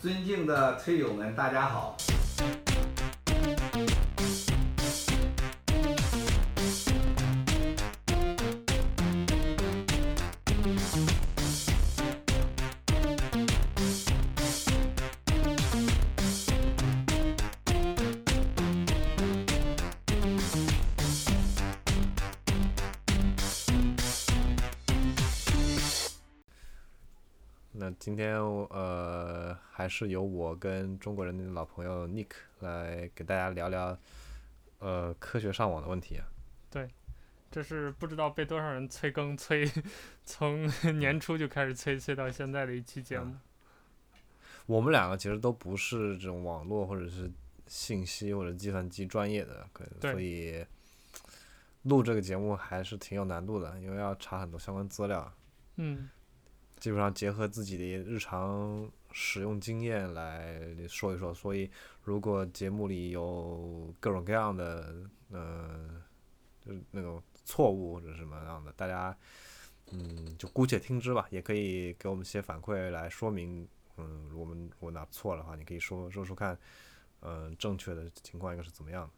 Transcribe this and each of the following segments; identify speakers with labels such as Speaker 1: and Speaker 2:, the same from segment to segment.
Speaker 1: 尊敬的推友们，大家好。
Speaker 2: 是由我跟中国人的老朋友 Nick 来给大家聊聊呃科学上网的问题啊。
Speaker 3: 对，这是不知道被多少人催更催，从年初就开始催催到现在的一期节目。
Speaker 2: 嗯。我们两个其实都不是这种网络或者是信息或者计算机专业的，所以录这个节目还是挺有难度的，因为要查很多相关资料。
Speaker 3: 嗯。
Speaker 2: 基本上结合自己的日常使用经验来说一说，所以如果节目里有各种各样的呃，就是那种错误或者什么样的，大家嗯就姑且听之吧，也可以给我们一些反馈来说明，嗯，我们我哪错了的话，你可以说说说看，嗯、正确的情况应该是怎么样的。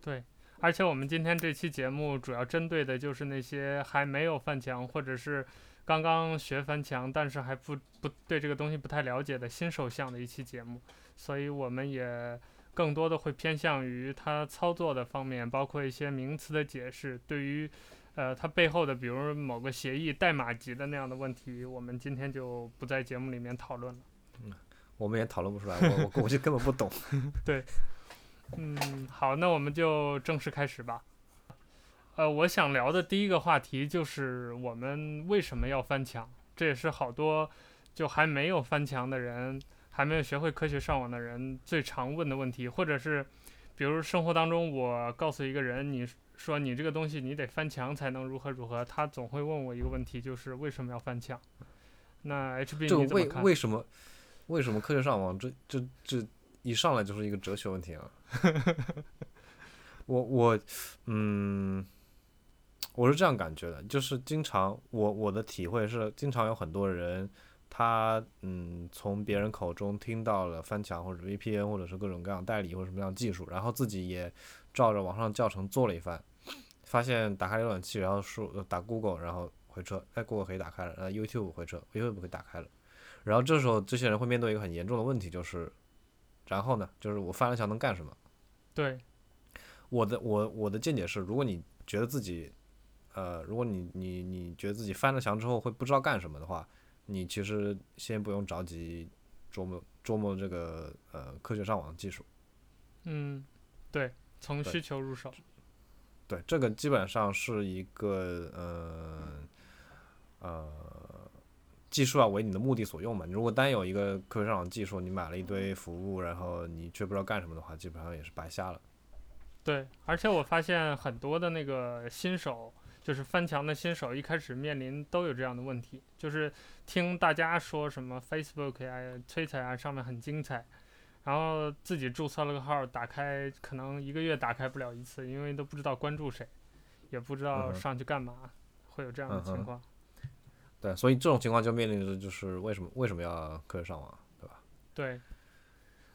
Speaker 3: 对，而且我们今天这期节目主要针对的就是那些还没有翻墙或者是。刚刚学翻墙，但是还不不对这个东西不太了解的新手向的一期节目，所以我们也更多的会偏向于它操作的方面，包括一些名词的解释。对于呃它背后的，比如某个协议代码级的那样的问题，我们今天就不在节目里面讨论了。
Speaker 2: 嗯，我们也讨论不出来，我我估计根本不懂。
Speaker 3: 对，嗯，好，那我们就正式开始吧。呃，我想聊的第一个话题就是我们为什么要翻墙，这也是好多就还没有翻墙的人，还没有学会科学上网的人最常问的问题，或者是，比如生活当中我告诉一个人，你说你这个东西你得翻墙才能如何如何，他总会问我一个问题，就是为什么要翻墙？那 HB 你怎么看？
Speaker 2: 为为什么为什么科学上网这这这一上来就是一个哲学问题啊？我我嗯。我是这样感觉的，就是经常我我的体会是，经常有很多人，他嗯从别人口中听到了翻墙或者 VPN 或者是各种各样代理或者什么样的技术，然后自己也照着网上教程做了一番，发现打开浏览器，然后输打 Google，然后回车，哎，Google 可以打开了，然后 YouTube 回车，YouTube 可以打开了，然后这时候这些人会面对一个很严重的问题，就是，然后呢，就是我翻了墙能干什么？
Speaker 3: 对，
Speaker 2: 我的我我的见解是，如果你觉得自己呃，如果你你你觉得自己翻了墙之后会不知道干什么的话，你其实先不用着急琢磨琢磨这个呃科学上网的技术。
Speaker 3: 嗯，对，从需求入手。
Speaker 2: 对，这个基本上是一个呃呃技术要为你的目的所用嘛。你如果单有一个科学上网技术，你买了一堆服务，然后你却不知道干什么的话，基本上也是白瞎了。
Speaker 3: 对，而且我发现很多的那个新手。就是翻墙的新手一开始面临都有这样的问题，就是听大家说什么 Facebook 呀、Twitter 啊上面很精彩，然后自己注册了个号，打开可能一个月打开不了一次，因为都不知道关注谁，也不知道上去干嘛，嗯、会有这样的情况。
Speaker 2: 对，所以这种情况就面临着就是为什么为什么要科学上网，对吧？
Speaker 3: 对，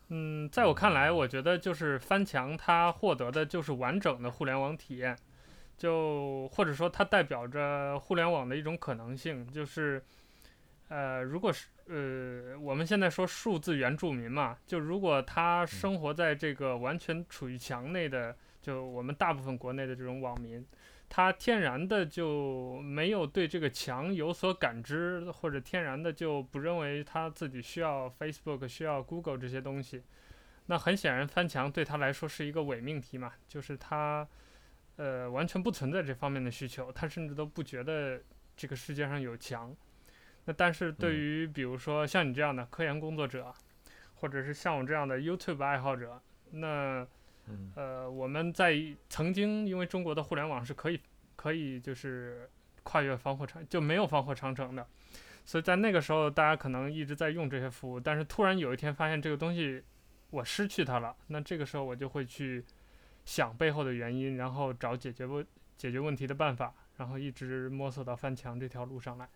Speaker 3: 嗯，在我看来，我觉得就是翻墙，它获得的就是完整的互联网体验。就或者说，它代表着互联网的一种可能性，就是，呃，如果是呃，我们现在说数字原住民嘛，就如果他生活在这个完全处于墙内的，就我们大部分国内的这种网民，他天然的就没有对这个墙有所感知，或者天然的就不认为他自己需要 Facebook、需要 Google 这些东西，那很显然翻墙对他来说是一个伪命题嘛，就是他。呃，完全不存在这方面的需求，他甚至都不觉得这个世界上有墙。那但是对于比如说像你这样的科研工作者，或者是像我这样的 YouTube 爱好者，那呃，我们在曾经因为中国的互联网是可以可以就是跨越防火长就没有防火长城的，所以在那个时候大家可能一直在用这些服务，但是突然有一天发现这个东西我失去它了，那这个时候我就会去。想背后的原因，然后找解决问解决问题的办法，然后一直摸索到翻墙这条路上来。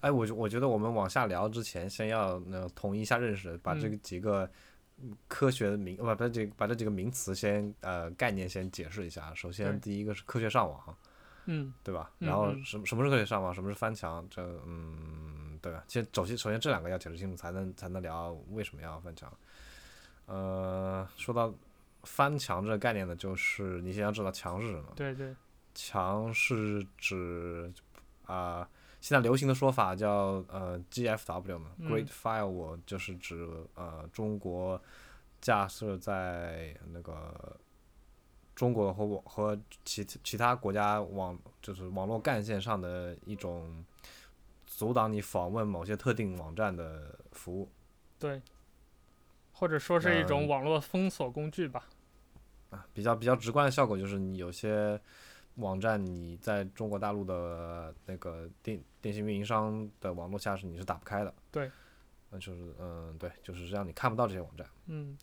Speaker 2: 哎，我我觉得我们往下聊之前，先要那统一一下认识，把这个几个科学的名，不、嗯，把这把这几个名词先呃概念先解释一下。首先，第一个是科学上网，
Speaker 3: 嗯，
Speaker 2: 对吧？然后什么什么是科学上网？什么是翻墙？这嗯，对吧？其实首先首先这两个要解释清楚，才能才能聊为什么要翻墙。呃，说到翻墙这个概念呢，就是你先要知道墙是什么？
Speaker 3: 对对，
Speaker 2: 墙是指啊。呃现在流行的说法叫呃 GFW 嘛，Great Firewall，就是指呃中国架设在那个中国和网和其其他国家网就是网络干线上的一种阻挡你访问某些特定网站的服务。
Speaker 3: 对，或者说是一种网络封锁工具吧。
Speaker 2: 啊，比较比较直观的效果就是你有些。网站你在中国大陆的那个电电信运营商的网络下是你是打不开的。
Speaker 3: 对，
Speaker 2: 那就是嗯对，就是让你看不到这些网站。
Speaker 3: 嗯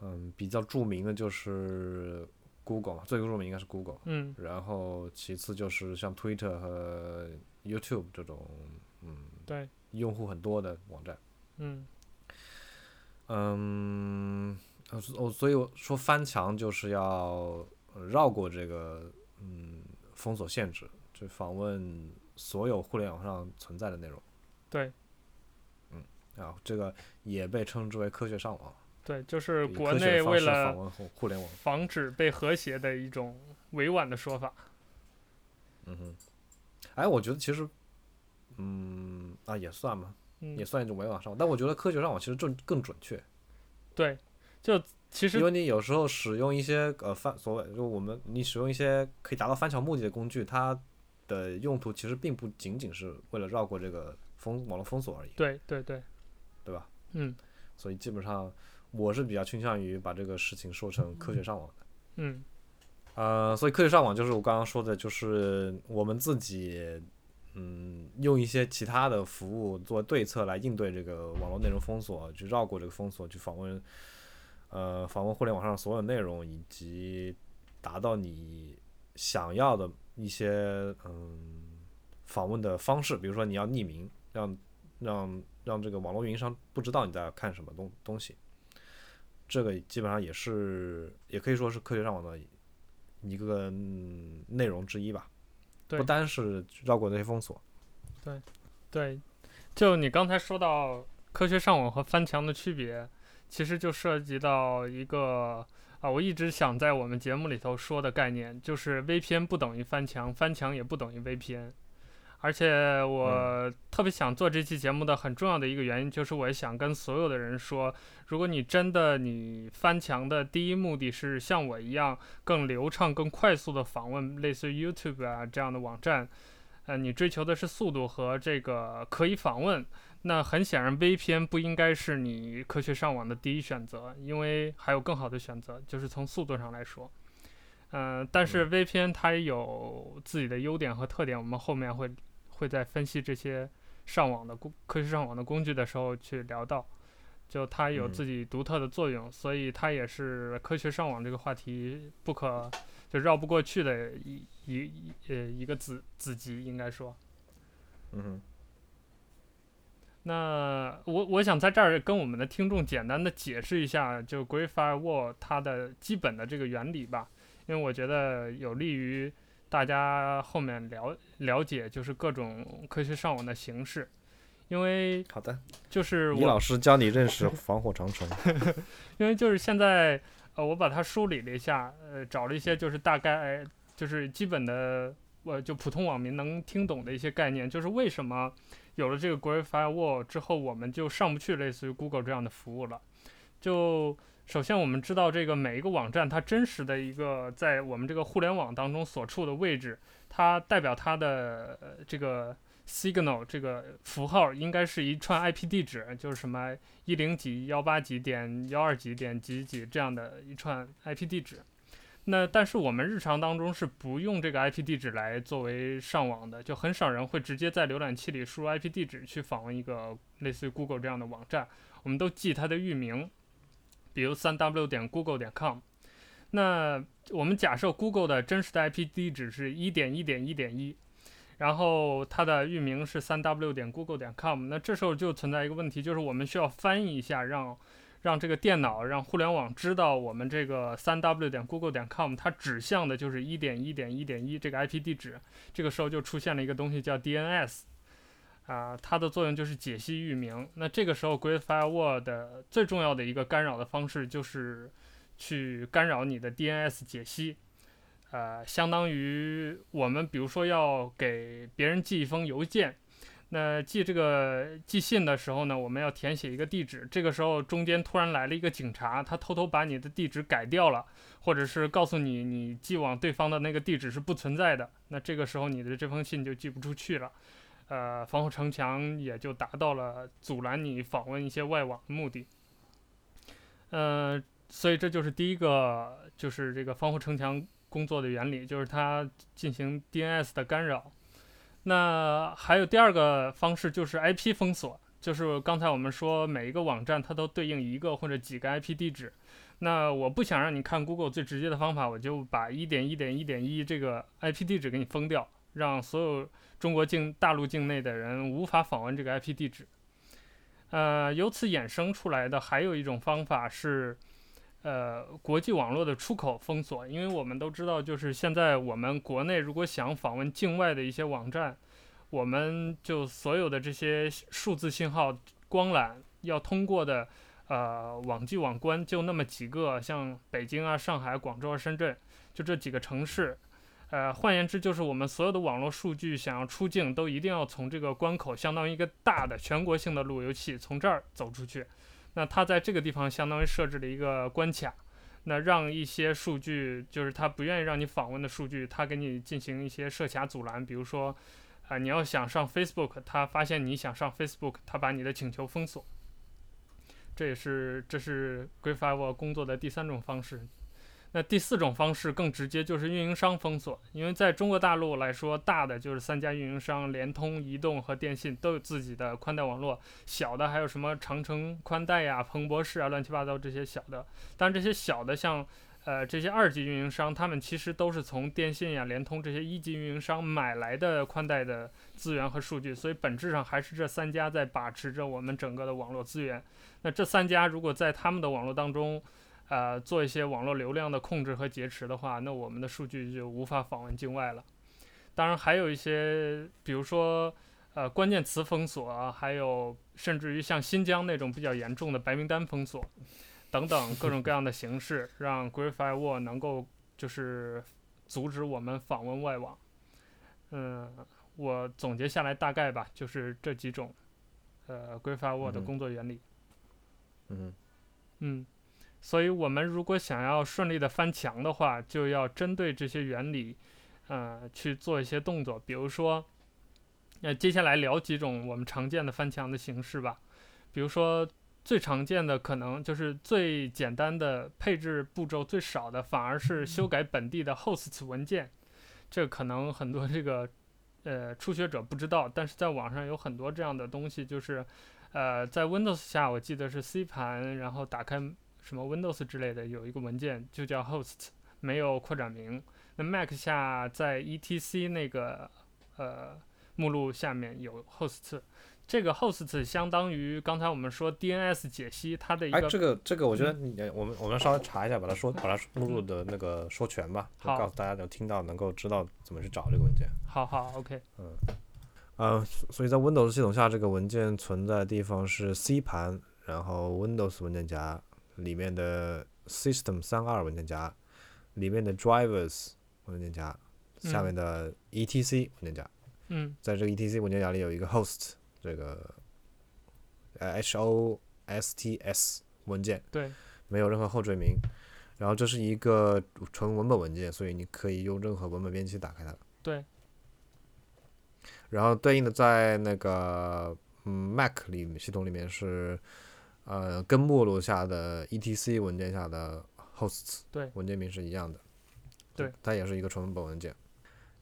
Speaker 2: 嗯，比较著名的就是 Google，最著名应该是 Google。
Speaker 3: 嗯，
Speaker 2: 然后其次就是像 Twitter 和 YouTube 这种嗯
Speaker 3: 对
Speaker 2: 用户很多的网站。
Speaker 3: 嗯
Speaker 2: 嗯哦，所以我说翻墙就是要绕过这个。嗯，封锁限制，就访问所有互联网上存在的内容。
Speaker 3: 对。
Speaker 2: 嗯，啊，这个也被称之为科学上网。
Speaker 3: 对，就是国内为了
Speaker 2: 访问互联网，
Speaker 3: 防止被和谐的一种委婉的说法。
Speaker 2: 嗯哼。哎，我觉得其实，嗯，啊，也算吧，
Speaker 3: 嗯、
Speaker 2: 也算一种委婉上网。但我觉得科学上网其实更更准确。
Speaker 3: 对，就。其实，
Speaker 2: 因为你有时候使用一些呃翻所谓就我们你使用一些可以达到翻墙目的的工具，它的用途其实并不仅仅是为了绕过这个封网络封锁而已。
Speaker 3: 对对对，
Speaker 2: 对吧？
Speaker 3: 嗯，
Speaker 2: 所以基本上我是比较倾向于把这个事情说成科学上网的。
Speaker 3: 嗯，
Speaker 2: 呃，所以科学上网就是我刚刚说的，就是我们自己嗯用一些其他的服务做对策来应对这个网络内容封锁，去绕过这个封锁，去访问。呃，访问互联网上所有内容，以及达到你想要的一些嗯访问的方式，比如说你要匿名，让让让这个网络运营商不知道你在看什么东东西，这个基本上也是也可以说是科学上网的一个、嗯、内容之一吧。
Speaker 3: 对，
Speaker 2: 不单是绕过那些封锁。
Speaker 3: 对，对，就你刚才说到科学上网和翻墙的区别。其实就涉及到一个啊，我一直想在我们节目里头说的概念，就是 VPN 不等于翻墙，翻墙也不等于 VPN。而且我特别想做这期节目的很重要的一个原因，就是我想跟所有的人说，如果你真的你翻墙的第一目的是像我一样更流畅、更快速的访问类似于 YouTube 啊这样的网站，呃，你追求的是速度和这个可以访问。那很显然，VPN 不应该是你科学上网的第一选择，因为还有更好的选择，就是从速度上来说。嗯、呃，但是 VPN 它也有自己的优点和特点，我们后面会会在分析这些上网的工科学上网的工具的时候去聊到，就它有自己独特的作用，所以它也是科学上网这个话题不可就绕不过去的一一一呃一个子子集，应该说。
Speaker 2: 嗯哼。
Speaker 3: 那我我想在这儿跟我们的听众简单的解释一下，就 Great Firewall 它的基本的这个原理吧，因为我觉得有利于大家后面了了解，就是各种科学上网的形式。因为
Speaker 2: 好的，
Speaker 3: 就是
Speaker 2: 李老师教你认识防火长城。
Speaker 3: 因为就是现在呃，我把它梳理了一下，呃，找了一些就是大概就是基本的，我就普通网民能听懂的一些概念，就是为什么。有了这个 Great Firewall 之后，我们就上不去类似于 Google 这样的服务了。就首先我们知道，这个每一个网站它真实的一个在我们这个互联网当中所处的位置，它代表它的这个 signal 这个符号应该是一串 IP 地址，就是什么一零几幺八几点幺二几点几几这样的一串 IP 地址。那但是我们日常当中是不用这个 IP 地址来作为上网的，就很少人会直接在浏览器里输入 IP 地址去访问一个类似于 Google 这样的网站。我们都记它的域名，比如三 W 点 Google 点 com。那我们假设 Google 的真实的 IP 地址是一点一点一点一，然后它的域名是三 w 点 google 点 com。那这时候就存在一个问题，就是我们需要翻译一下，让让这个电脑让互联网知道我们这个三 w 点 google 点 com 它指向的就是一点一点一点一这个 IP 地址。这个时候就出现了一个东西叫 DNS，啊、它的作用就是解析域名。那这个时候 Great Firewall 的最重要的一个干扰的方式就是去干扰你的 DNS 解析。呃，相当于我们比如说要给别人寄一封邮件，那寄这个寄信的时候呢，我们要填写一个地址。这个时候中间突然来了一个警察，他偷偷把你的地址改掉了，或者是告诉你你寄往对方的那个地址是不存在的。那这个时候你的这封信就寄不出去了，呃，防护城墙也就达到了阻拦你访问一些外网的目的。呃，所以这就是第一个，就是这个防护城墙。工作的原理就是它进行 DNS 的干扰。那还有第二个方式就是 IP 封锁，就是刚才我们说每一个网站它都对应一个或者几个 IP 地址。那我不想让你看 Google 最直接的方法，我就把一点一点一点一这个 IP 地址给你封掉，让所有中国境大陆境内的人无法访问这个 IP 地址。呃，由此衍生出来的还有一种方法是。呃，国际网络的出口封锁，因为我们都知道，就是现在我们国内如果想访问境外的一些网站，我们就所有的这些数字信号光缆要通过的，呃，网际网关就那么几个，像北京啊、上海、广州啊、深圳，就这几个城市。呃，换言之，就是我们所有的网络数据想要出境，都一定要从这个关口，相当于一个大的全国性的路由器，从这儿走出去。那它在这个地方相当于设置了一个关卡，那让一些数据，就是它不愿意让你访问的数据，它给你进行一些设卡阻拦。比如说，啊、你要想上 Facebook，它发现你想上 Facebook，它把你的请求封锁。这也是这是 g r i f f i r e 工作的第三种方式。那第四种方式更直接，就是运营商封锁。因为在中国大陆来说，大的就是三家运营商，联通、移动和电信都有自己的宽带网络；小的还有什么长城宽带呀、彭博士啊，乱七八糟这些小的。但这些小的像，呃，这些二级运营商，他们其实都是从电信呀、联通这些一级运营商买来的宽带的资源和数据，所以本质上还是这三家在把持着我们整个的网络资源。那这三家如果在他们的网络当中，呃，做一些网络流量的控制和劫持的话，那我们的数据就无法访问境外了。当然，还有一些，比如说，呃，关键词封锁，还有甚至于像新疆那种比较严重的白名单封锁，等等各种各样的形式，让 Great Firewall 能够就是阻止我们访问外网。嗯，我总结下来大概吧，就是这几种，呃，Great Firewall 的工作原理。
Speaker 2: 嗯。嗯。
Speaker 3: 嗯所以，我们如果想要顺利的翻墙的话，就要针对这些原理，呃，去做一些动作。比如说，那接下来聊几种我们常见的翻墙的形式吧。比如说，最常见的可能就是最简单的配置步骤最少的，反而是修改本地的 hosts 文件。这可能很多这个呃初学者不知道，但是在网上有很多这样的东西，就是呃在 Windows 下，我记得是 C 盘，然后打开。什么 Windows 之类的有一个文件就叫 host，没有扩展名。那 Mac 下在 etc 那个呃目录下面有 host，这个 host 相当于刚才我们说 DNS 解析它的一个。
Speaker 2: 哎，这个这个我觉得你我们我们稍微查一下，把它说把它目录的那个说全吧，就告诉大家能听到能够知道怎么去找这个文件。
Speaker 3: 好好，OK。
Speaker 2: 嗯，呃，所以在 Windows 系统下，这个文件存在的地方是 C 盘，然后 Windows 文件夹。里面的 System 三二文件夹，里面的 Drivers 文件夹，下面的 etc 文件夹。
Speaker 3: 嗯，
Speaker 2: 在这个 etc 文件夹里有一个 host，这个呃 hosts 文件。
Speaker 3: 对。
Speaker 2: 没有任何后缀名，然后这是一个纯文本文件，所以你可以用任何文本编辑器打开它。
Speaker 3: 对。
Speaker 2: 然后对应的在那个嗯 Mac 里系统里面是。呃，跟目录下的 etc 文件下的 hosts
Speaker 3: 对
Speaker 2: 文件名是一样的，
Speaker 3: 对，
Speaker 2: 它也是一个纯文本文件。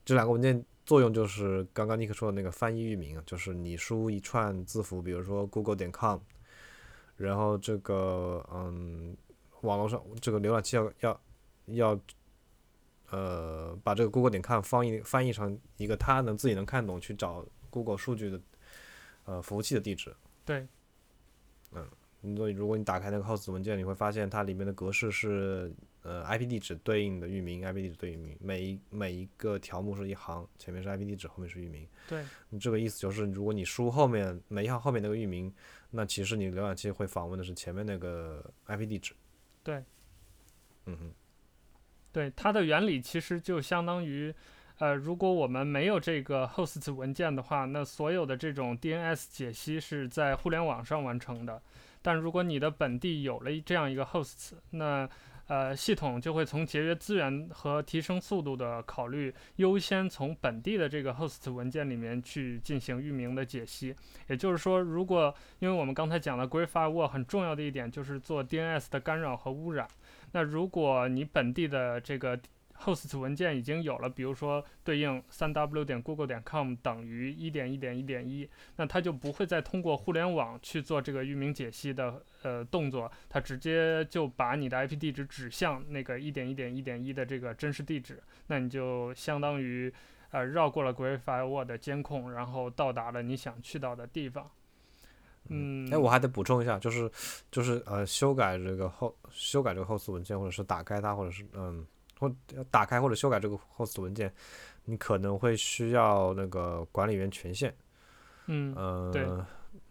Speaker 2: 这两个文件作用就是刚刚尼克说的那个翻译域名，就是你输一串字符，比如说 google 点 com，然后这个嗯，网络上这个浏览器要要要呃把这个 Google 点 com 翻译翻译成一个他能自己能看懂去找 Google 数据的呃服务器的地址。
Speaker 3: 对。
Speaker 2: 嗯，所以如果你打开那个 host 文件，你会发现它里面的格式是呃 IP 地址对应的域名，IP 地址对应域名，每一每一个条目是一行，前面是 IP 地址，后面是域名。
Speaker 3: 对。
Speaker 2: 你这个意思就是，如果你输后面每一行后面那个域名，那其实你浏览器会访问的是前面那个 IP 地址。
Speaker 3: 对。
Speaker 2: 嗯哼。
Speaker 3: 对，它的原理其实就相当于，呃，如果我们没有这个 host 文件的话，那所有的这种 DNS 解析是在互联网上完成的。但如果你的本地有了这样一个 host，那呃系统就会从节约资源和提升速度的考虑，优先从本地的这个 host 文件里面去进行域名的解析。也就是说，如果因为我们刚才讲了 Great Firewall 很重要的一点就是做 DNS 的干扰和污染，那如果你本地的这个 host 文件已经有了，比如说对应三 w 点 google 点 com 等于一点一点一点一，那它就不会再通过互联网去做这个域名解析的呃动作，它直接就把你的 IP 地址指向那个一点一点一点一的这个真实地址，那你就相当于呃绕过了 Great Firewall 的监控，然后到达了你想去到的地方。嗯，
Speaker 2: 哎，我还得补充一下，就是就是呃修改这个后修改这个 host 文件，或者是打开它，或者是嗯。或打开或者修改这个 host 文件，你可能会需要那个管理员权限。
Speaker 3: 嗯，
Speaker 2: 呃，
Speaker 3: 对，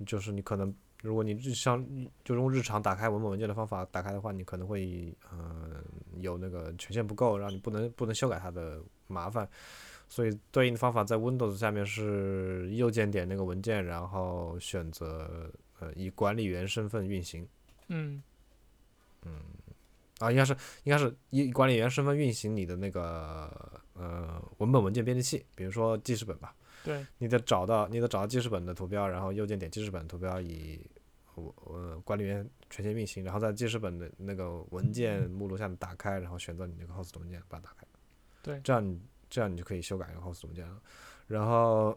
Speaker 2: 就是你可能，如果你日常就用日常打开文本文件的方法打开的话，你可能会嗯、呃、有那个权限不够，让你不能不能修改它的麻烦。所以对应的方法在 Windows 下面是右键点那个文件，然后选择呃以管理员身份运行。
Speaker 3: 嗯，
Speaker 2: 嗯。啊，应该是应该是以管理员身份运行你的那个呃文本文件编辑器，比如说记事本吧。
Speaker 3: 对。
Speaker 2: 你得找到你得找到记事本的图标，然后右键点记事本图标，以我呃管理员权限运行，然后在记事本的那个文件目录下面打开，然后选择你那个 host 文件把它打开。
Speaker 3: 对。这
Speaker 2: 样你这样你就可以修改一个 host 文件了。然后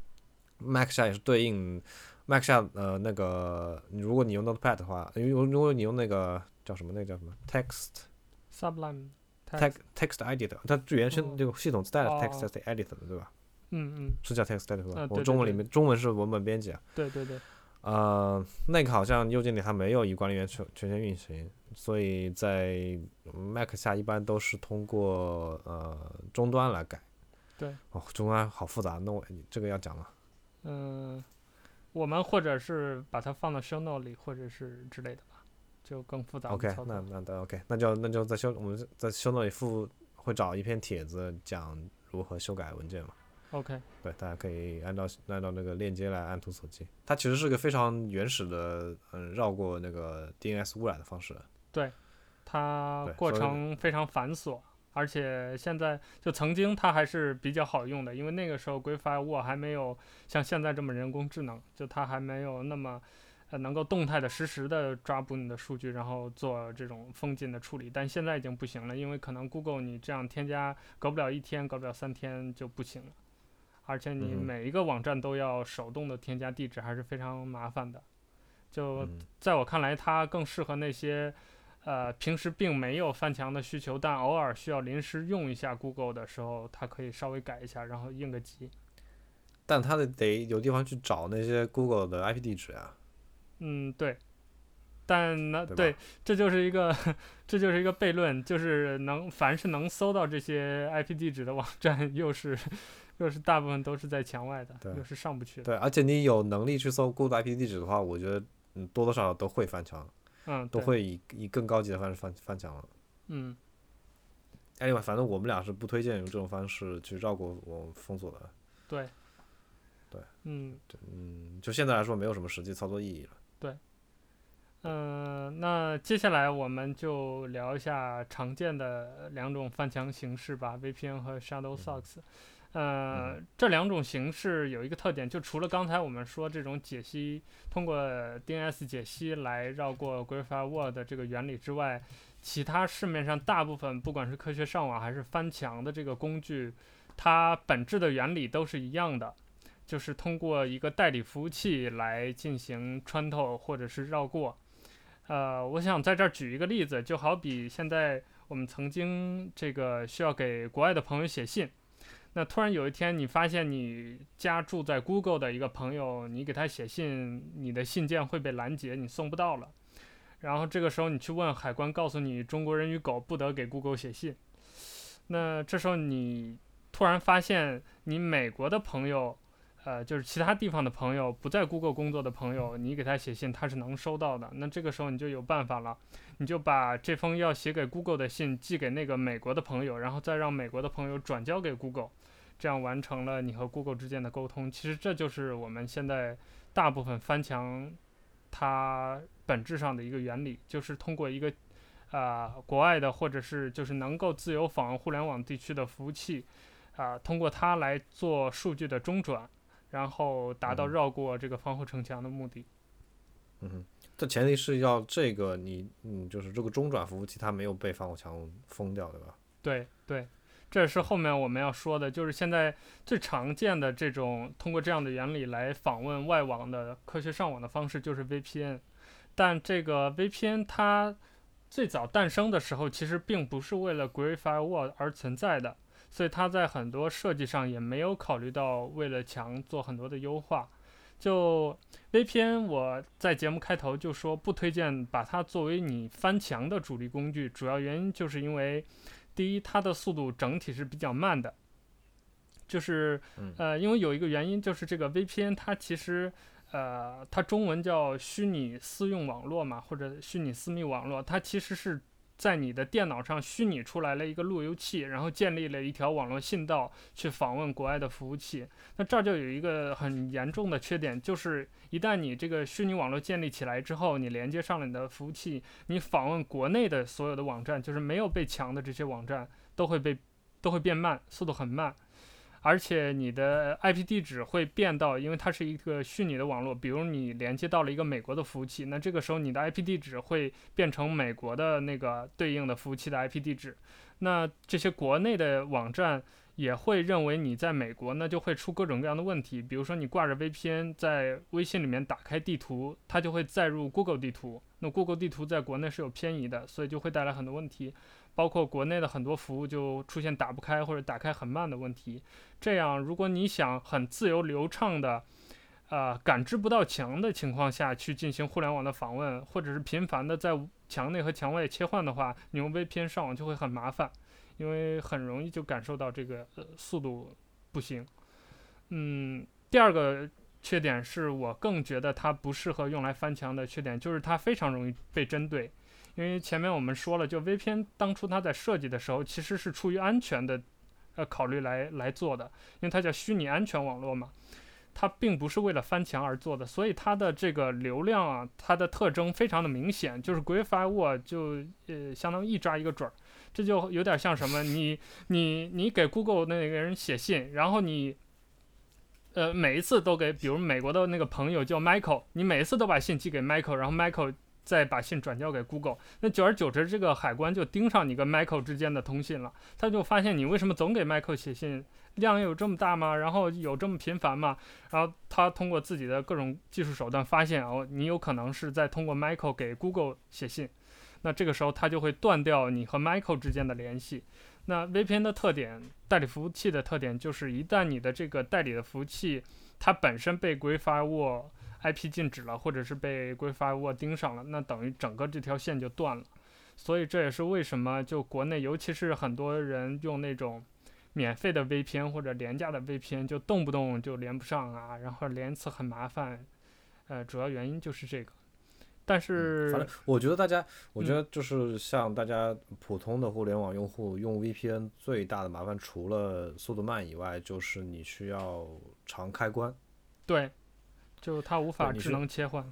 Speaker 2: Mac 下也是对应 Mac 下呃那个，如果你用 Notepad 的话，因为如果你用那个。叫什么？那个叫什么？Text
Speaker 3: Sublime，Text
Speaker 2: Text Editor，它最原生这个系统自带的 Text Editor 的，对吧？
Speaker 3: 嗯嗯，
Speaker 2: 是叫 Text Editor 吧？
Speaker 3: 我
Speaker 2: 中文里面中文是文本编辑啊。
Speaker 3: 对对对。
Speaker 2: 呃，那个好像右键里它没有以管理员权权限运行，所以在 Mac 下一般都是通过呃终端来改。
Speaker 3: 对。
Speaker 2: 哦，终端好复杂，那我这个要讲了？
Speaker 3: 嗯，我们或者是把它放到 Show Note 里，或者是之类的。就更复杂。
Speaker 2: OK，那那那 OK，那就那就在修我们在修那里附会找一篇帖子讲如何修改文件嘛。
Speaker 3: OK，
Speaker 2: 对，大家可以按照按照那个链接来按图索骥。它其实是个非常原始的，嗯，绕过那个 DNS 污染的方式。
Speaker 3: 对，它过程非常繁琐，而且现在就曾经它还是比较好用的，因为那个时候 Great Firewall 还没有像现在这么人工智能，就它还没有那么。能够动态的、实时的抓捕你的数据，然后做这种封禁的处理，但现在已经不行了，因为可能 Google 你这样添加，隔不了一天，隔不了三天就不行了，而且你每一个网站都要手动的添加地址，还是非常麻烦的。就在我看来，它更适合那些，呃，平时并没有翻墙的需求，但偶尔需要临时用一下 Google 的时候，它可以稍微改一下，然后应个急。
Speaker 2: 但它得得有地方去找那些 Google 的 IP 地址啊。
Speaker 3: 嗯，对，但那
Speaker 2: 对，
Speaker 3: 对，这就是一个，这就是一个悖论，就是能凡是能搜到这些 IP 地址的网站，又是又是大部分都是在墙外的，又是上不去的。
Speaker 2: 对，而且你有能力去搜 Google IP 地址的话，我觉得嗯多多少少都会翻墙，
Speaker 3: 嗯，
Speaker 2: 都会以以更高级的方式翻翻墙了。
Speaker 3: 嗯
Speaker 2: ，Anyway，反正我们俩是不推荐用这种方式去绕过我封锁的。
Speaker 3: 对，
Speaker 2: 对，
Speaker 3: 嗯，
Speaker 2: 嗯，就现在来说，没有什么实际操作意义了。
Speaker 3: 对，嗯、呃，那接下来我们就聊一下常见的两种翻墙形式吧，VPN 和 Shadow Socks。呃，这两种形式有一个特点，就除了刚才我们说这种解析，通过 DNS 解析来绕过 Great Firewall 的这个原理之外，其他市面上大部分不管是科学上网还是翻墙的这个工具，它本质的原理都是一样的。就是通过一个代理服务器来进行穿透或者是绕过，呃，我想在这儿举一个例子，就好比现在我们曾经这个需要给国外的朋友写信，那突然有一天你发现你家住在 Google 的一个朋友，你给他写信，你的信件会被拦截，你送不到了。然后这个时候你去问海关，告诉你中国人与狗不得给 Google 写信。那这时候你突然发现你美国的朋友。呃，就是其他地方的朋友，不在 Google 工作的朋友，你给他写信，他是能收到的。那这个时候你就有办法了，你就把这封要写给 Google 的信寄给那个美国的朋友，然后再让美国的朋友转交给 Google，这样完成了你和 Google 之间的沟通。其实这就是我们现在大部分翻墙它本质上的一个原理，就是通过一个啊、国外的或者是就是能够自由访问互联网地区的服务器啊、通过它来做数据的中转。然后达到绕过这个防火城墙的目的。
Speaker 2: 嗯哼，这前提是要这个你嗯，就是这个中转服务器它没有被防火墙封掉，对吧？
Speaker 3: 对对，这是后面我们要说的，就是现在最常见的这种通过这样的原理来访问外网的科学上网的方式就是 VPN，但这个 VPN 它最早诞生的时候其实并不是为了 Great Firewall 而存在的。所以它在很多设计上也没有考虑到为了墙做很多的优化。就 VPN，我在节目开头就说不推荐把它作为你翻墙的主力工具，主要原因就是因为，第一，它的速度整体是比较慢的。就是呃，因为有一个原因就是这个 VPN 它其实呃，它中文叫虚拟私用网络嘛，或者虚拟私密网络，它其实是。在你的电脑上虚拟出来了一个路由器，然后建立了一条网络信道去访问国外的服务器。那这儿就有一个很严重的缺点，就是一旦你这个虚拟网络建立起来之后，你连接上了你的服务器，你访问国内的所有的网站，就是没有被抢的这些网站，都会被都会变慢，速度很慢。而且你的 IP 地址会变到，因为它是一个虚拟的网络，比如你连接到了一个美国的服务器，那这个时候你的 IP 地址会变成美国的那个对应的服务器的 IP 地址。那这些国内的网站也会认为你在美国，那就会出各种各样的问题。比如说你挂着 VPN 在微信里面打开地图，它就会载入 Google 地图，那 Google 地图在国内是有偏移的，所以就会带来很多问题。包括国内的很多服务就出现打不开或者打开很慢的问题。这样，如果你想很自由流畅的，呃，感知不到墙的情况下去进行互联网的访问，或者是频繁的在墙内和墙外切换的话，你用 VPN 上网就会很麻烦，因为很容易就感受到这个呃速度不行。嗯，第二个缺点是我更觉得它不适合用来翻墙的缺点，就是它非常容易被针对。因为前面我们说了，就 VPN 当初它在设计的时候，其实是出于安全的呃考虑来来做的，因为它叫虚拟安全网络嘛，它并不是为了翻墙而做的，所以它的这个流量啊，它的特征非常的明显，就是 Great Firewall 就呃相当于一抓一个准儿，这就有点像什么，你你你给 Google 那个人写信，然后你呃每一次都给，比如美国的那个朋友叫 Michael，你每一次都把信寄给 Michael，然后 Michael。再把信转交给 Google，那久而久之，这个海关就盯上你跟 Michael 之间的通信了。他就发现你为什么总给 Michael 写信，量有这么大吗？然后有这么频繁吗？然后他通过自己的各种技术手段发现，哦，你有可能是在通过 Michael 给 Google 写信。那这个时候他就会断掉你和 Michael 之间的联系。那 VPN 的特点，代理服务器的特点就是，一旦你的这个代理的服务器它本身被 Great Firewall IP 禁止了，或者是被 Great Firewall 盯上了，那等于整个这条线就断了。所以这也是为什么就国内，尤其是很多人用那种免费的 VPN 或者廉价的 VPN，就动不动就连不上啊，然后连一次很麻烦。呃，主要原因就是这个。但是，
Speaker 2: 嗯、反正我觉得大家，我觉得就是像大家普通的互联网用户用 VPN 最大的麻烦，除了速度慢以外，就是你需要常开关。
Speaker 3: 对。就它无法智能切换，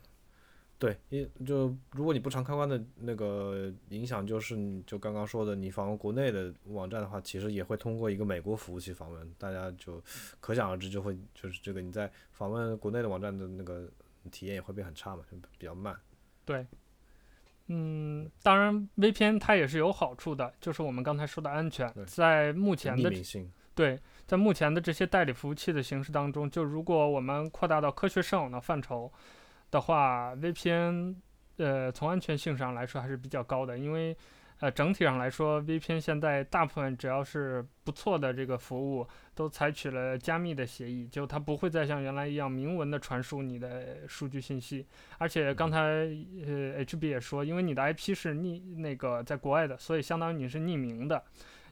Speaker 2: 对，因就如果你不常开关的那个影响，就是你就刚刚说的，你访问国内的网站的话，其实也会通过一个美国服务器访问，大家就可想而知，就会就是这个你在访问国内的网站的那个体验也会变很差嘛，就比较慢。
Speaker 3: 对，嗯，当然 VPN 它也是有好处的，就是我们刚才说的安全，在目前的。对，在目前的这些代理服务器的形式当中，就如果我们扩大到科学上网的范畴的话，VPN，呃，从安全性上来说还是比较高的，因为，呃，整体上来说，VPN 现在大部分只要是不错的这个服务，都采取了加密的协议，就它不会再像原来一样明文的传输你的数据信息。而且刚才呃 HB 也说，因为你的 IP 是匿那个在国外的，所以相当于你是匿名的。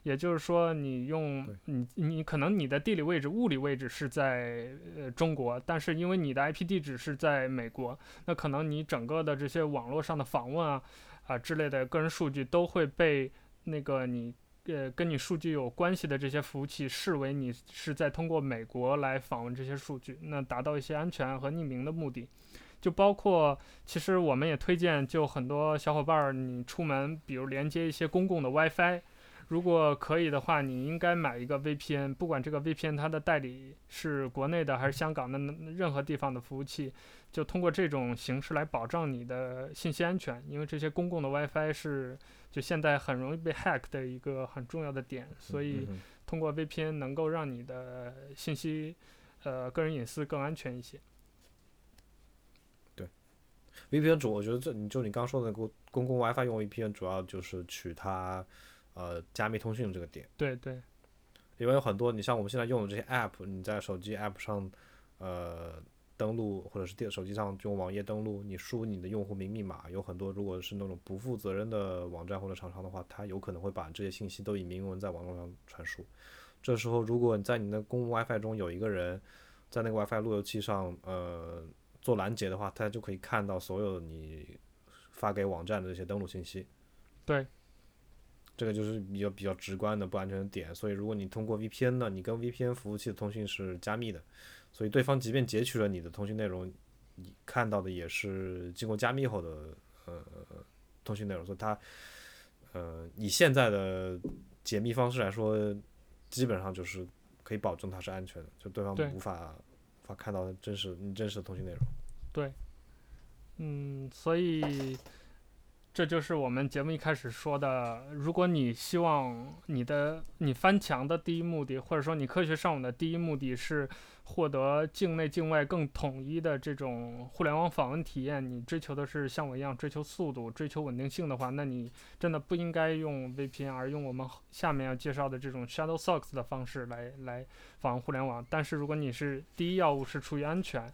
Speaker 3: 也就是说，你用你你可能你的地理位置、物理位置是在呃中国，但是因为你的 IP 地址是在美国，那可能你整个的这些网络上的访问啊。啊之类的个人数据都会被那个你呃跟你数据有关系的这些服务器视为你是在通过美国来访问这些数据，那达到一些安全和匿名的目的。就包括其实我们也推荐，就很多小伙伴儿，你出门比如连接一些公共的 WiFi，如果可以的话，你应该买一个 VPN，不管这个 VPN 它的代理是国内的还是香港的任何地方的服务器。就通过这种形式来保障你的信息安全，因为这些公共的 WiFi 是就现在很容易被 hack 的一个很重要的点，所以通过 VPN 能够让你的信息，呃，个人隐私更安全一些。
Speaker 2: 对，VPN 主，我觉得这你就你刚说的公公共 WiFi 用 VPN 主要就是取它，呃，加密通讯这个点。
Speaker 3: 对对，
Speaker 2: 因为有很多你像我们现在用的这些 App，你在手机 App 上，呃。登录或者是电手机上用网页登录，你输你的用户名密码，有很多如果是那种不负责任的网站或者厂商的话，它有可能会把这些信息都以明文在网络上传输。这时候，如果你在你的公共 WiFi 中有一个人在那个 WiFi 路由器上呃做拦截的话，他就可以看到所有你发给网站的这些登录信息。
Speaker 3: 对，
Speaker 2: 这个就是比较比较直观的不安全的点。所以，如果你通过 VPN 呢，你跟 VPN 服务器的通讯是加密的。所以对方即便截取了你的通讯内容，你看到的也是经过加密后的呃通讯内容。所以它呃以现在的解密方式来说，基本上就是可以保证它是安全的，就对方无法无法看到真实你真实的通讯内容。
Speaker 3: 对，嗯，所以。这就是我们节目一开始说的，如果你希望你的你翻墙的第一目的，或者说你科学上网的第一目的是获得境内境外更统一的这种互联网访问体验，你追求的是像我一样追求速度、追求稳定性的话，那你真的不应该用 VPN，而用我们下面要介绍的这种 Shadowsocks 的方式来来访问互联网。但是如果你是第一要务是出于安全，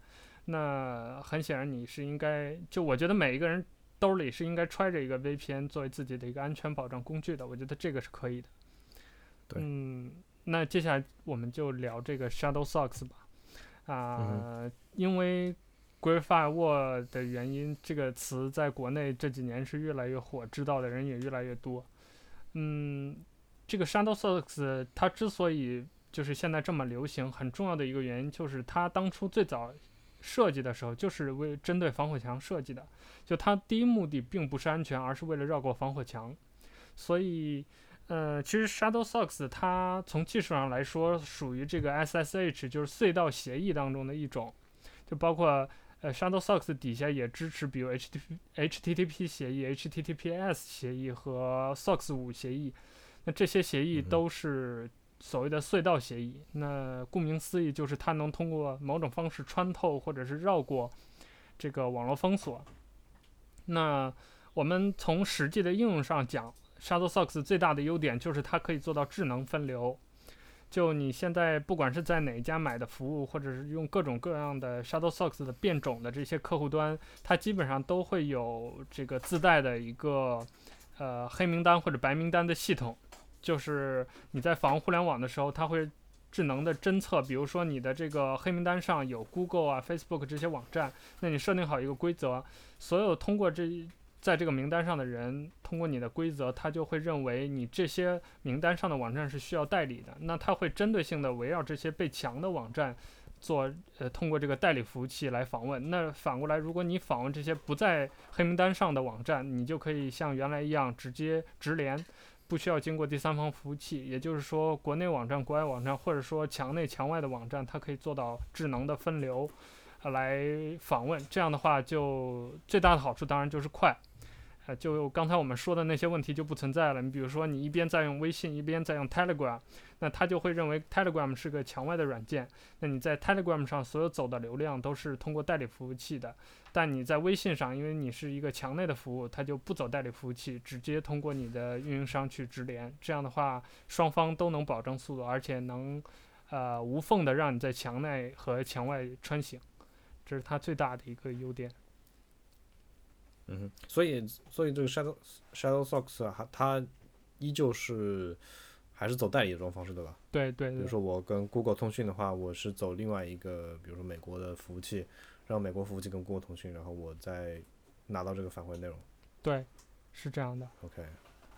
Speaker 3: 那很显然你是应该，就我觉得每一个人。兜里是应该揣着一个 VPN 作为自己的一个安全保障工具的，我觉得这个是可以的。
Speaker 2: 对，
Speaker 3: 嗯，那接下来我们就聊这个 Shadow Socks 吧。啊、呃嗯，因为 Great Firewall 的原因，这个词在国内这几年是越来越火，知道的人也越来越多。嗯，这个 Shadow Socks 它之所以就是现在这么流行，很重要的一个原因就是它当初最早设计的时候就是为针对防火墙设计的。就它第一目的并不是安全，而是为了绕过防火墙。所以，呃，其实 Shadow Socks 它从技术上来说属于这个 SSH，就是隧道协议当中的一种。就包括呃 Shadow Socks 底下也支持，比如 HTTP HTTP 协议、HTTPS 协议和 Socks 五协议。那这些协议都是所谓的隧道协议。那顾名思义，就是它能通过某种方式穿透或者是绕过这个网络封锁。那我们从实际的应用上讲，Shadowsocks 最大的优点就是它可以做到智能分流。就你现在不管是在哪一家买的服务，或者是用各种各样的 Shadowsocks 的变种的这些客户端，它基本上都会有这个自带的一个呃黑名单或者白名单的系统。就是你在访问互联网的时候，它会智能的侦测，比如说你的这个黑名单上有 Google 啊、Facebook 这些网站，那你设定好一个规则。所有通过这在这个名单上的人，通过你的规则，他就会认为你这些名单上的网站是需要代理的。那他会针对性的围绕这些被强的网站做呃，通过这个代理服务器来访问。那反过来，如果你访问这些不在黑名单上的网站，你就可以像原来一样直接直连，不需要经过第三方服务器。也就是说，国内网站、国外网站，或者说墙内墙外的网站，它可以做到智能的分流。来访问，这样的话就最大的好处当然就是快，呃，就刚才我们说的那些问题就不存在了。你比如说，你一边在用微信，一边在用 Telegram，那他就会认为 Telegram 是个墙外的软件。那你在 Telegram 上所有走的流量都是通过代理服务器的，但你在微信上，因为你是一个墙内的服务，它就不走代理服务器，直接通过你的运营商去直连。这样的话，双方都能保证速度，而且能呃无缝的让你在墙内和墙外穿行，这是它最大的一个优点。
Speaker 2: 嗯哼，所以所以这个 Shadow Shutterstock 还它依旧是还是走代理的这种方式，对吧？
Speaker 3: 对对，对。
Speaker 2: 比如说我跟 Google 通讯的话，我是走另外一个，比如说美国的服务器，让美国服务器跟 Google 通讯，然后我再拿到这个返回内容。
Speaker 3: 对，是这样的。
Speaker 2: OK。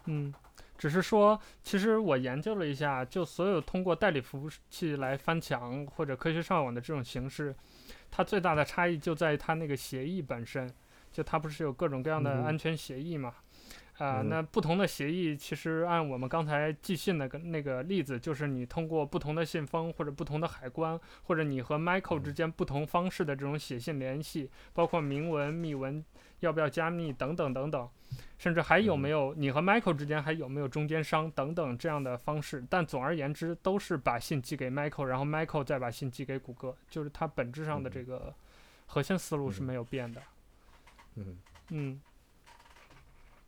Speaker 3: 嗯，只是说，其实我研究了一下，就所有通过代理服务器来翻墙或者科学上网的这种形式，它最大的差异就在于它那个协议本身。就它不是有各种各样的安全协议嘛？啊、嗯呃，那不同的协议其实按我们刚才寄信那个那个例子，就是你通过不同的信封或者不同的海关，或者你和 Michael 之间不同方式的这种写信联系，包括明文、密文，要不要加密等等等等，甚至还有没有你和 Michael 之间还有没有中间商等等这样的方式。但总而言之，都是把信寄给 Michael，然后 Michael 再把信寄给谷歌，就是它本质上的这个核心思路是没有变的。
Speaker 2: 嗯
Speaker 3: 嗯，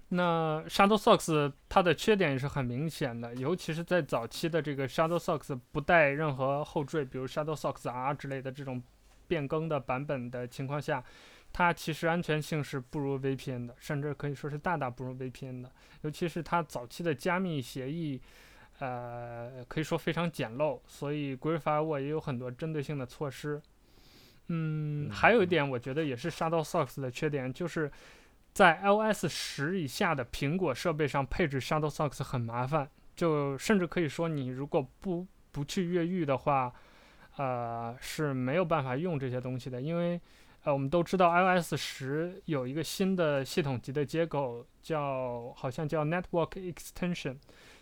Speaker 3: 那 Shadowsocks 它的缺点也是很明显的，尤其是在早期的这个 Shadowsocks 不带任何后缀，比如 Shadowsocks R 之类的这种变更的版本的情况下，它其实安全性是不如 VPN 的，甚至可以说是大大不如 VPN 的。尤其是它早期的加密协议，呃，可以说非常简陋，所以 Great Firewall 也有很多针对性的措施。嗯，还有一点，我觉得也是 Shutterstock 的缺点，就是在 iOS 十以下的苹果设备上配置 Shutterstock 很麻烦，就甚至可以说，你如果不不去越狱的话，呃，是没有办法用这些东西的，因为呃，我们都知道 iOS 十有一个新的系统级的接口，叫好像叫 Network Extension。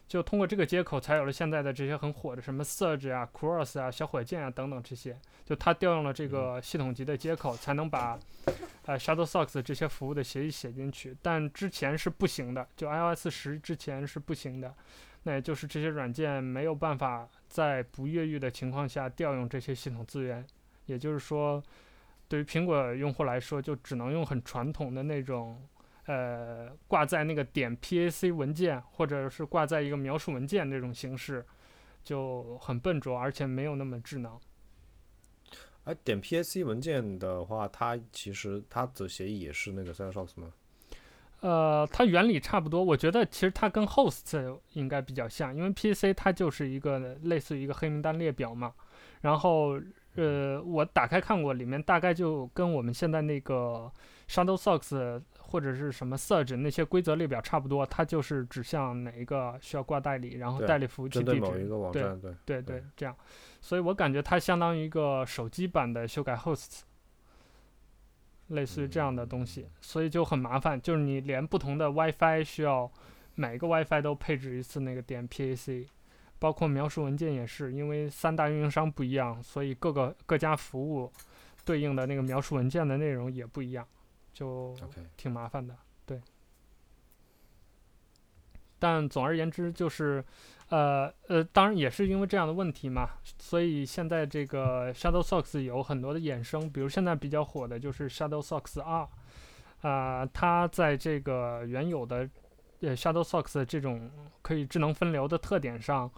Speaker 3: 就通过这个接口，才有了现在的这些很火的什么 Surge 啊、Cross 啊、小火箭啊等等这些。就它调用了这个系统级的接口，才能把呃 Shutterstock 这些服务的协议写进去。但之前是不行的，就 iOS 十之前是不行的。那也就是这些软件没有办法在不越狱的情况下调用这些系统资源。也就是说，对于苹果用户来说，就只能用很传统的那种。呃，挂在那个点 PAC 文件，或者是挂在一个描述文件这种形式，就很笨拙，而且没有那么智能。
Speaker 2: 哎，点 PAC 文件的话，它其实它的协议也是那个 Shutterstock 吗？
Speaker 3: 呃，它原理差不多。我觉得其实它跟 Host 应该比较像，因为 PAC 它就是一个类似于一个黑名单列表嘛。然后，呃，我打开看过，里面大概就跟我们现在那个 Shutterstock 或者是什么 Surge 那些规则列表差不多，它就是指向哪一个需要挂代理，然后代理服务器地址，
Speaker 2: 对对对，
Speaker 3: 对对，这样。所以我感觉它相当于一个手机版的修改 Host，类似于这样的东西，
Speaker 2: 嗯，
Speaker 3: 所以就很麻烦，就是你连不同的 WiFi 需要每个 WiFi 都配置一次那个点 PAC，包括描述文件也是，因为三大运营商不一样，所以各个各家服务对应的那个描述文件的内容也不一样。就挺麻烦的.对。但总而言之，就是，呃呃，当然也是因为这样的问题嘛，所以现在这个 Shutterstock 有很多的衍生，比如现在比较火的就是 Shutterstock R，啊、呃，它在这个原有的呃 Shutterstock 这种可以智能分流的特点上，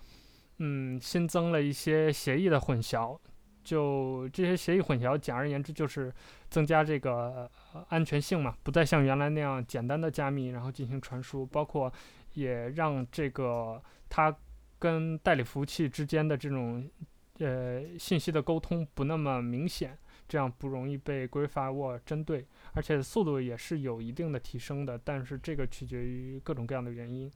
Speaker 3: 嗯，新增了一些协议的混淆。就这些协议混淆，简而言之就是增加这个安全性嘛，不再像原来那样简单的加密，然后进行传输，包括也让这个它跟代理服务器之间的这种呃信息的沟通不那么明显，这样不容易被 Great Firewall 针对，而且速度也是有一定的提升的，但是这个取决于各种各样的原因，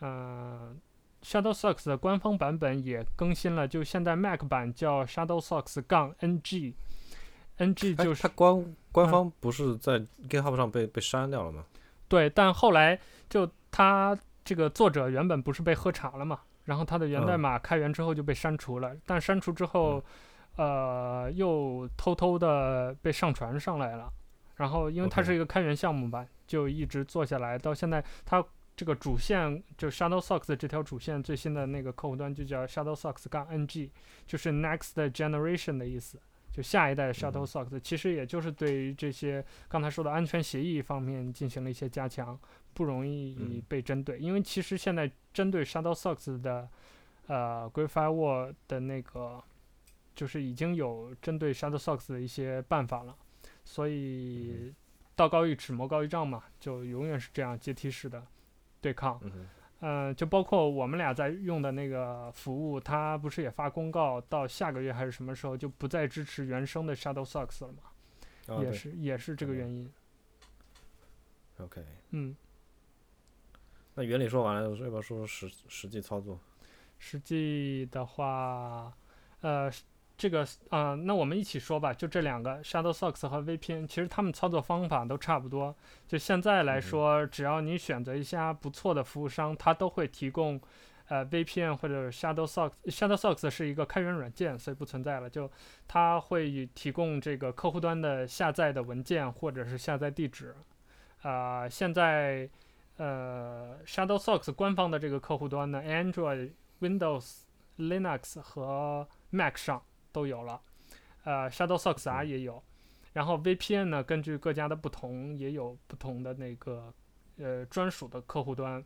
Speaker 3: 嗯、呃。Shutterstock 的官方版本也更新了，就现在 Mac 版叫 Shutterstock 杠 NG，NG 就是
Speaker 2: 它官官方不是在 GitHub 上被、嗯、被删掉了吗？
Speaker 3: 对，但后来就它这个作者原本不是被喝茶了嘛，然后它的源代码开源之后就被删除了，嗯、但删除之后、嗯，呃，又偷偷的被上传上来了，然后因为它是一个开源项目吧，就一直做下来，到现在它这个主线就 Shutterstock 这条主线最新的那个客户端就叫 Shutterstock 杠 NG，就是 Next Generation 的意思。就下一代 Shutterstock、嗯、其实也就是对于这些刚才说的安全协议方面进行了一些加强，不容易被针对。嗯、因为其实现在针对 Shutterstock 的呃 Great Firewall 的那个，就是已经有针对 Shutterstock 的一些办法了。所以道高一尺，魔高一丈嘛，就永远是这样阶梯式的对抗。嗯嗯、呃，就包括我们俩在用的那个服务，它不是也发公告，到下个月还是什么时候就不再支持原生的 Shutterstock 了吗？哦、也是也是这个原因。
Speaker 2: OK。
Speaker 3: 嗯。
Speaker 2: 那原理说完了，要不要说说实实际操作？
Speaker 3: 实际的话，呃。这个嗯、呃，那我们一起说吧。就这两个 Shutterstock 和 VPN，其实他们操作方法都差不多。就现在来说，只要你选择一家不错的服务商，它都会提供呃 VPN 或者 Shutterstock。Shutterstock 是一个开源软件，所以不存在了。就它会提供这个客户端的下载的文件或者是下载地址。啊、呃，现在呃 Shutterstock 官方的这个客户端呢，Android、Windows、Linux 和 Mac 上。都有了，呃，Shutterstock R 也有，然后 VPN 呢，根据各家的不同，也有不同的那个呃专属的客户端，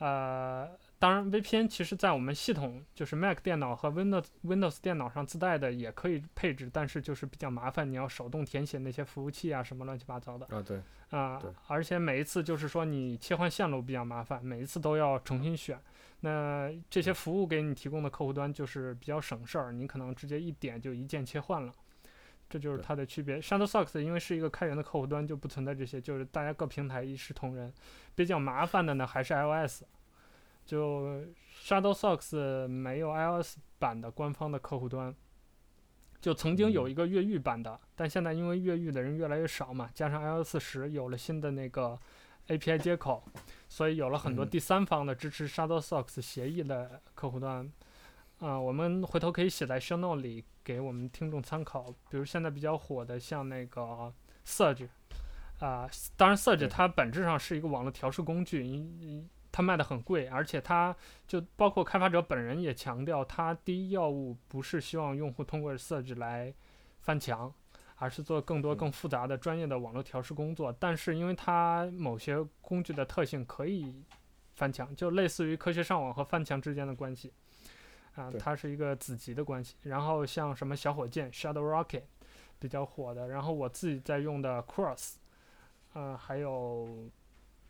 Speaker 3: 呃，当然 VPN 其实在我们系统就是 Mac 电脑和 Windows Windows 电脑上自带的也可以配置，但是就是比较麻烦，你要手动填写那些服务器啊什么乱七八糟的。
Speaker 2: 啊对。
Speaker 3: 啊，而且每一次就是说你切换线路比较麻烦，每一次都要重新选。那这些服务给你提供的客户端就是比较省事儿，你可能直接一点就一键切换了，这就是它的区别。Shutterstock 因为是一个开源的客户端，就不存在这些，就是大家各平台一视同仁。比较麻烦的呢还是 iOS，就 Shutterstock 没有 iOS 版的官方的客户端，就曾经有一个越狱版的，但现在因为越狱的人越来越少嘛，加上 iOS 十有了新的那个 API 接口。所以有了很多第三方的支持 Shutterstock 协议的客户端，啊、呃，我们回头可以写在 show note 里给我们听众参考。比如现在比较火的像那个 Surge，啊、呃，当然 Surge 它本质上是一个网络调试工具，因它卖的很贵，而且它就包括开发者本人也强调，它第一要务不是希望用户通过 Surge 来翻墙。而是做更多更复杂的专业的网络调试工作，嗯、但是因为它某些工具的特性可以翻墙，就类似于科学上网和翻墙之间的关系，啊，它是一个子集的关系。然后像什么小火箭 Shadow Rocket 比较火的，然后我自己在用的 Cross，嗯、啊，还有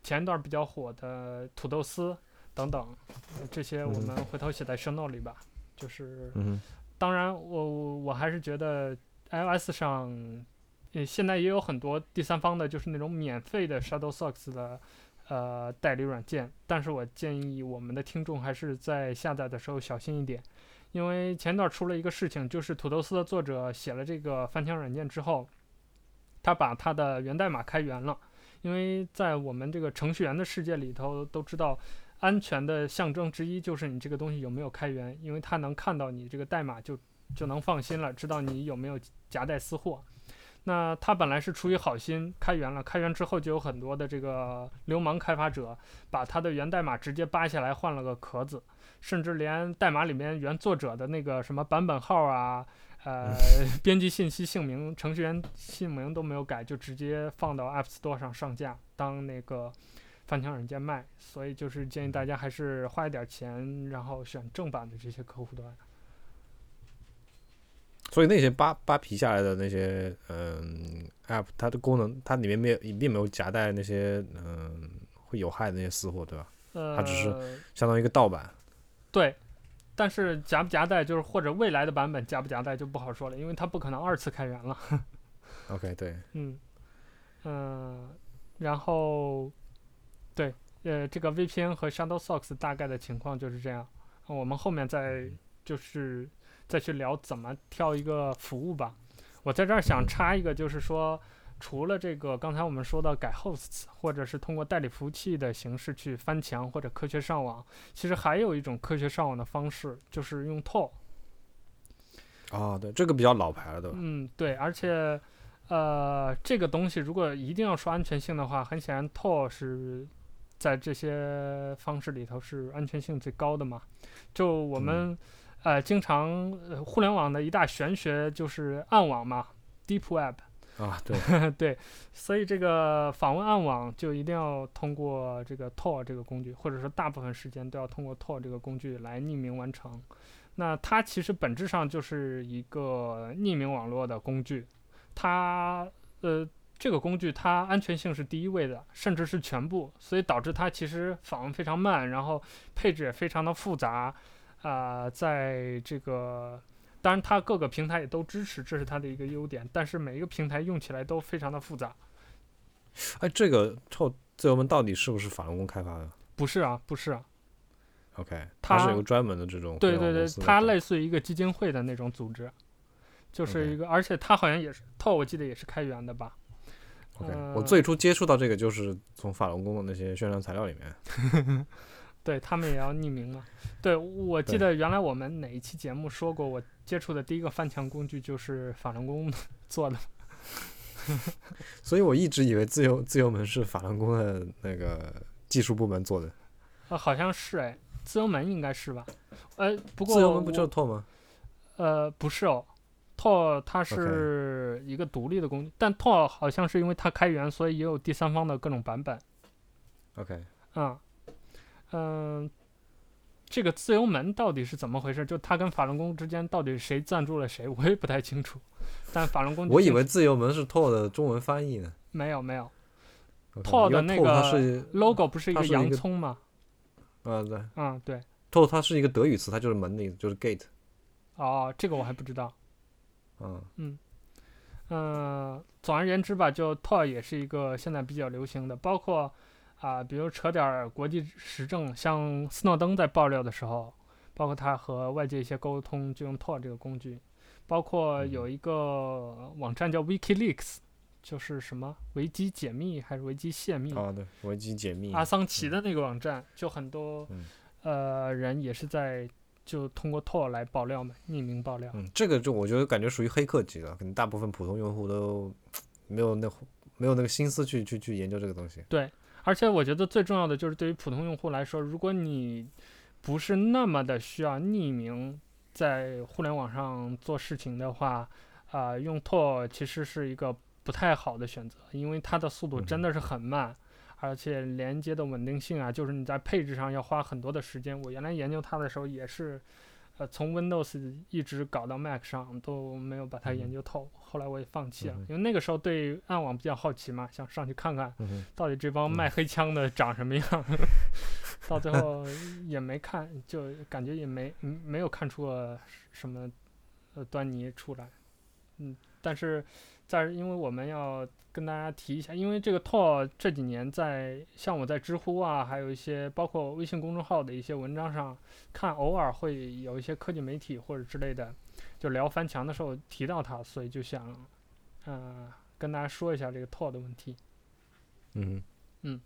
Speaker 3: 前一段比较火的土豆丝等等，这些我们回头写在 show note 里吧。就是，
Speaker 2: 嗯、
Speaker 3: 当然我我还是觉得。iOS 上，呃，现在也有很多第三方的，就是那种免费的 Shadowsocks 的，呃，代理软件。但是我建议我们的听众还是在下载的时候小心一点，因为前段出了一个事情，就是土豆丝的作者写了这个翻墙软件之后，他把他的源代码开源了。因为在我们这个程序员的世界里头，都知道安全的象征之一就是你这个东西有没有开源，因为他能看到你这个代码就。就能放心了，知道你有没有夹带私货。那他本来是出于好心开源了，开源之后就有很多的这个流氓开发者把他的源代码直接扒下来换了个壳子，甚至连代码里面原作者的那个什么版本号啊、呃编辑信息、姓名、程序员姓名都没有改，就直接放到 App Store 上上架当那个翻墙软件卖。所以就是建议大家还是花一点钱，然后选正版的这些客户端。
Speaker 2: 所以那些扒扒皮下来的那些嗯 App，它的功能它里面没有并没有夹带那些嗯会有害的那些私货，对吧？
Speaker 3: 呃，
Speaker 2: 它只是相当于一个盗版。
Speaker 3: 对，但是夹不夹带就是或者未来的版本夹不夹带就不好说了，因为它不可能二次开源了。
Speaker 2: OK，对，
Speaker 3: 嗯嗯、呃，然后对呃这个 VPN 和 Shutterstock 大概的情况就是这样，我们后面再就是。再去聊怎么挑一个服务吧。我在这儿想插一个，就是说，除了这个刚才我们说的改 hosts，或者是通过代理服务器的形式去翻墙或者科学上网，其实还有一种科学上网的方式，就是用 Tor。
Speaker 2: 啊，对，这个比较老牌了，对吧？
Speaker 3: 嗯，对，而且，呃，这个东西如果一定要说安全性的话，很显然 Tor 是在这些方式里头是安全性最高的嘛。就我们、嗯、呃经常、呃、互联网的一大玄学就是暗网嘛，Deep Web。
Speaker 2: 啊，对
Speaker 3: 对，所以这个访问暗网就一定要通过这个 Tor 这个工具，或者说大部分时间都要通过 Tor 这个工具来匿名完成。那它其实本质上就是一个匿名网络的工具，它呃这个工具它安全性是第一位的，甚至是全部，所以导致它其实访问非常慢，然后配置也非常的复杂，啊、呃，在这个。当然，它各个平台也都支持，这是它的一个优点。但是每一个平台用起来都非常的复杂。
Speaker 2: 哎，这个 Tor 自由门到底是不是法轮功开发的？
Speaker 3: 不是啊，不是啊。
Speaker 2: OK，它是有专门的这种。
Speaker 3: 对对对，它类似于一个基金会的那种组织，就是一个.而且它好像也是 Tor，我记得也是开源的吧
Speaker 2: ？OK，、
Speaker 3: 呃、
Speaker 2: 我最初接触到这个就是从法轮功的那些宣传材料里面。
Speaker 3: 对他们也要匿名嘛？对，我记得原来我们哪一期节目说过，我接触的第一个翻墙工具就是法轮功做的。
Speaker 2: 所以我一直以为自由自由门是法轮功的那个技术部门做的。
Speaker 3: 呃，好像是哎，自由门应该是吧？呃，不过
Speaker 2: 自由门不就是 Tor 吗？
Speaker 3: 呃，不是哦，Tor 它是一个独立的工具，Okay. 但 Tor 好像是因为它开源，所以也有第三方的各种版本。
Speaker 2: OK，
Speaker 3: 嗯。嗯，这个自由门到底是怎么回事？就他跟法轮功之间到底谁赞助了谁，我也不太清楚。但法轮功，
Speaker 2: 我以为自由门是 Tor 的中文翻译呢。
Speaker 3: 没有没有，Tor 的那个 logo 不是一个洋葱吗？
Speaker 2: 啊对，
Speaker 3: 嗯对
Speaker 2: ，Tor 它是一个德语词，它就是门的意思，就是 gate。
Speaker 3: 哦，这个我还不知道。
Speaker 2: 嗯
Speaker 3: 嗯嗯，总而言之吧，就 Tor 也是一个现在比较流行的，包括。啊，比如扯点国际时政，像斯诺登在爆料的时候，包括他和外界一些沟通，就用 Tor 这个工具。包括有一个网站叫 WikiLeaks，就是什么维基解密还是维基泄密？
Speaker 2: 啊，对，维基解密。
Speaker 3: 阿桑奇的那个网站，嗯、就很多、
Speaker 2: 嗯、
Speaker 3: 呃人也是在就通过 Tor 来爆料嘛，匿名爆料。
Speaker 2: 嗯，这个就我觉得感觉属于黑客级的，可能大部分普通用户都没有那没有那个心思去去去研究这个东西。
Speaker 3: 对。而且我觉得最重要的就是对于普通用户来说，如果你不是那么的需要匿名在互联网上做事情的话，啊、呃，用 Tor 其实是一个不太好的选择，因为它的速度真的是很慢，而且连接的稳定性啊，就是你在配置上要花很多的时间。我原来研究它的时候也是。呃，从 Windows 一直搞到 Mac 上都没有把它研究透，嗯、后来我也放弃了，嗯、因为那个时候对暗网比较好奇嘛，想上去看看，到底这帮卖黑枪的长什么样，嗯、到最后也没看，就感觉也没没有看出个什么呃端倪出来，嗯，但是。在，因为我们要跟大家提一下，因为这个 Tor 这几年在像我在知乎啊，还有一些包括微信公众号的一些文章上看，偶尔会有一些科技媒体或者之类的，就聊翻墙的时候提到它，所以就想，嗯、呃，跟大家说一下这个 Tor 的问题。
Speaker 2: 嗯
Speaker 3: 嗯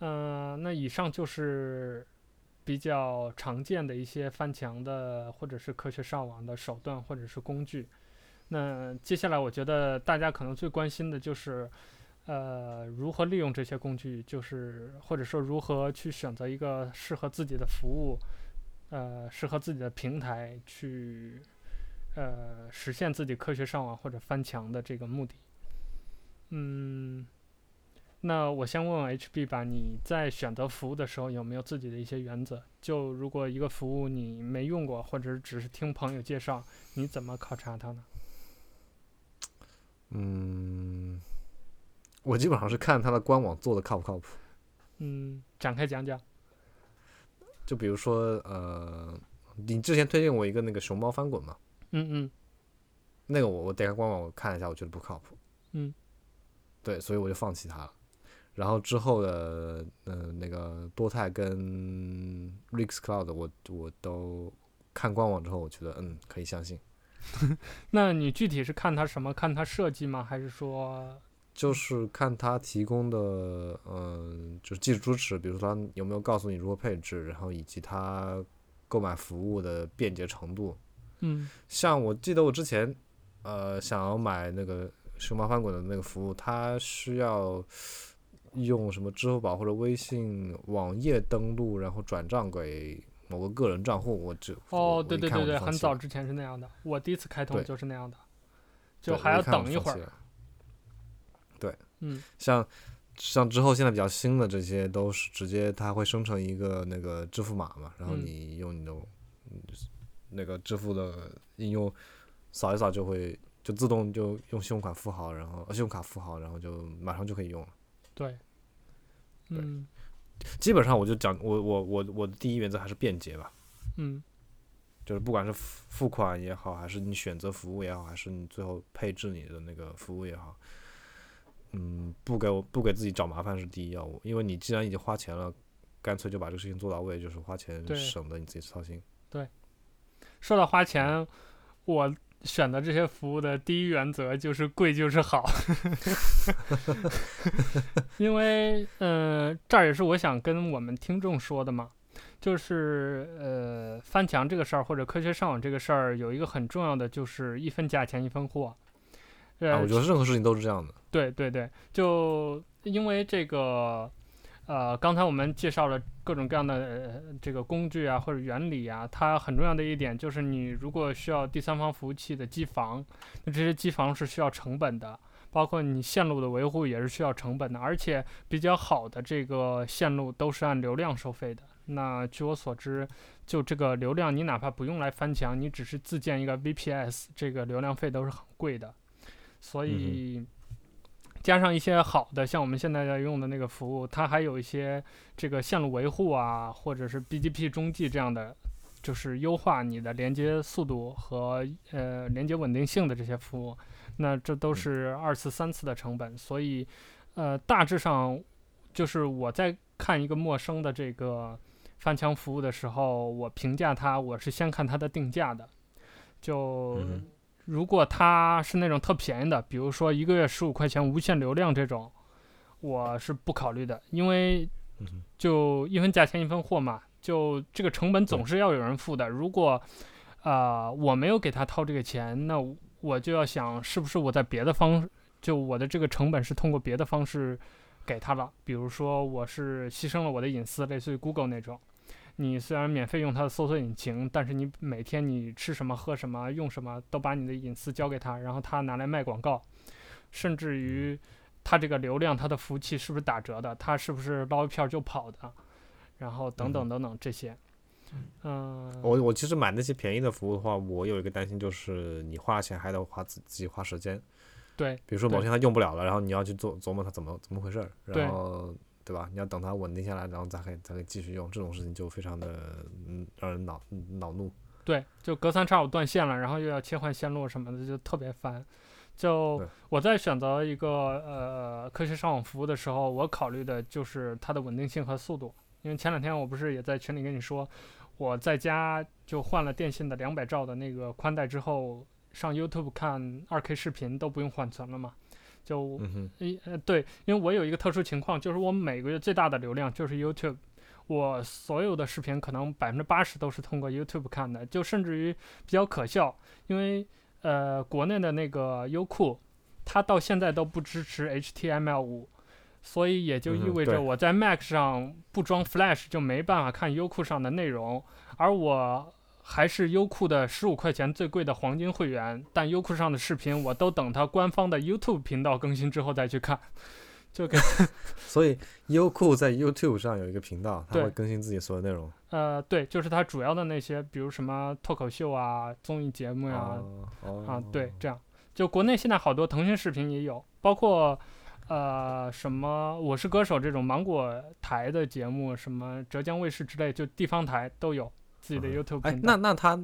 Speaker 3: 嗯、呃，那以上就是比较常见的一些翻墙的或者是科学上网的手段或者是工具。那接下来，我觉得大家可能最关心的就是，呃，如何利用这些工具，就是或者说如何去选择一个适合自己的服务，呃，适合自己的平台去，呃，实现自己科学上网或者翻墙的这个目的。嗯，那我先问问 HB 吧，你在选择服务的时候有没有自己的一些原则？就如果一个服务你没用过，或者只是听朋友介绍，你怎么考察它呢？
Speaker 2: 嗯，我基本上是看它的官网做的靠不靠谱。
Speaker 3: 嗯，展开讲讲。
Speaker 2: 就比如说，呃，你之前推荐我一个那个熊猫翻滚嘛？
Speaker 3: 嗯嗯。
Speaker 2: 那个我我点开官网我看了一下，我觉得不靠谱。
Speaker 3: 嗯。
Speaker 2: 对，所以我就放弃它了。然后之后的，嗯、呃，那个多泰跟 Rix Cloud，我我都看官网之后，我觉得嗯可以相信。
Speaker 3: 那你具体是看它什么？看它设计吗？还是说，
Speaker 2: 就是看它提供的，嗯、呃，就是技术支持，比如说它有没有告诉你如何配置，然后以及它购买服务的便捷程度。
Speaker 3: 嗯，
Speaker 2: 像我记得我之前，呃，想要买那个熊猫翻滚的那个服务，它需要用什么支付宝或者微信网页登录，然后转账给某个个人账户。我就
Speaker 3: 哦，对对对对，很早之前是那样的，我第一次开通就是那样的，就还要等一会儿。
Speaker 2: 对，
Speaker 3: 嗯，
Speaker 2: 像像之后现在比较新的这些，都是直接它会生成一个那个支付码嘛，然后你用你的。嗯那个支付的应用扫一扫就会就自动就用信用卡付好，然后信用卡付好，然后就马上就可以用了。
Speaker 3: 对，嗯，
Speaker 2: 基本上我就讲我我我我的第一原则还是便捷吧。
Speaker 3: 嗯，
Speaker 2: 就是不管是付款也好，还是你选择服务也好，还是你最后配置你的那个服务也好，嗯，不给我不给自己找麻烦是第一要务，因为你既然已经花钱了，干脆就把这个事情做到位，就是花钱省得你自己操心。
Speaker 3: 对。说到花钱，我选择这些服务的第一原则就是贵就是好，因为嗯、呃，这儿也是我想跟我们听众说的嘛，就是呃，翻墙这个事儿或者科学上网这个事儿，有一个很重要的就是一分价钱一分货。呃、
Speaker 2: 啊，我觉得任何事情都是这样的。
Speaker 3: 对对对，就因为这个。呃，刚才我们介绍了各种各样的、呃、这个工具啊，或者原理啊，它很重要的一点就是，你如果需要第三方服务器的机房，那这些机房是需要成本的，包括你线路的维护也是需要成本的，而且比较好的这个线路都是按流量收费的。那据我所知，就这个流量，你哪怕不用来翻墙，你只是自建一个 VPS，这个流量费都是很贵的，所以。嗯加上一些好的，像我们现在在用的那个服务，它还有一些这个线路维护啊，或者是 BGP 中继这样的，就是优化你的连接速度和呃连接稳定性的这些服务，那这都是二次、三次的成本。所以，呃，大致上就是我在看一个陌生的这个翻墙服务的时候，我评价它，我是先看它的定价的，就。嗯如果它是那种特便宜的，比如说一个月十五块钱无限流量这种，我是不考虑的，因为就一分价钱一分货嘛，就这个成本总是要有人付的。如果啊、呃、我没有给他掏这个钱，那我就要想是不是我在别的方，就我的这个成本是通过别的方式给他了，比如说我是牺牲了我的隐私，类似于 Google 那种。你虽然免费用它的搜索引擎，但是你每天你吃什么、喝什么、用什么，都把你的隐私交给他，然后他拿来卖广告，甚至于他这个流量，他的服务器是不是打折的？他是不是捞一票就跑的？然后等等等等这些。嗯，
Speaker 2: 我我其实买那些便宜的服务的话，我有一个担心，就是你花钱还得花自自己花时间。
Speaker 3: 对。
Speaker 2: 比如说某天他用不了了，然后你要去做琢磨他怎么怎么回事儿，然后。对吧？你要等它稳定下来，然后再可以再可以继续用，这种事情就非常的嗯让人恼恼怒。
Speaker 3: 对，就隔三差五断线了，然后又要切换线路什么的，就特别烦。就我在选择一个呃科学上网服务的时候，我考虑的就是它的稳定性和速度。因为前两天我不是也在群里跟你说，我在家就换了电信的两百兆的那个宽带之后，上 YouTube 看二 K 视频都不用缓存了嘛。就一呃对，因为我有一个特殊情况，就是我每个月最大的流量就是 YouTube，我所有的视频可能百分之八十都是通过 YouTube 看的，就甚至于比较可笑，因为呃国内的那个优酷，它到现在都不支持 HTML5，所以也就意味着我在 Mac 上不装 Flash 就没办法看优酷上的内容，而我。还是优酷的十五块钱最贵的黄金会员，但优酷上的视频我都等它官方的 YouTube 频道更新之后再去看，就给
Speaker 2: 所以优酷在 YouTube 上有一个频道，它会更新自己所有内容。
Speaker 3: 呃，对，就是它主要的那些，比如什么脱口秀啊、综艺节目呀、啊
Speaker 2: 哦，
Speaker 3: 啊，对，这样。就国内现在好多腾讯视频也有，包括呃什么我是歌手这种芒果台的节目，什么浙江卫视之类，就地方台都有。自己的 YouTube
Speaker 2: 哎，那那他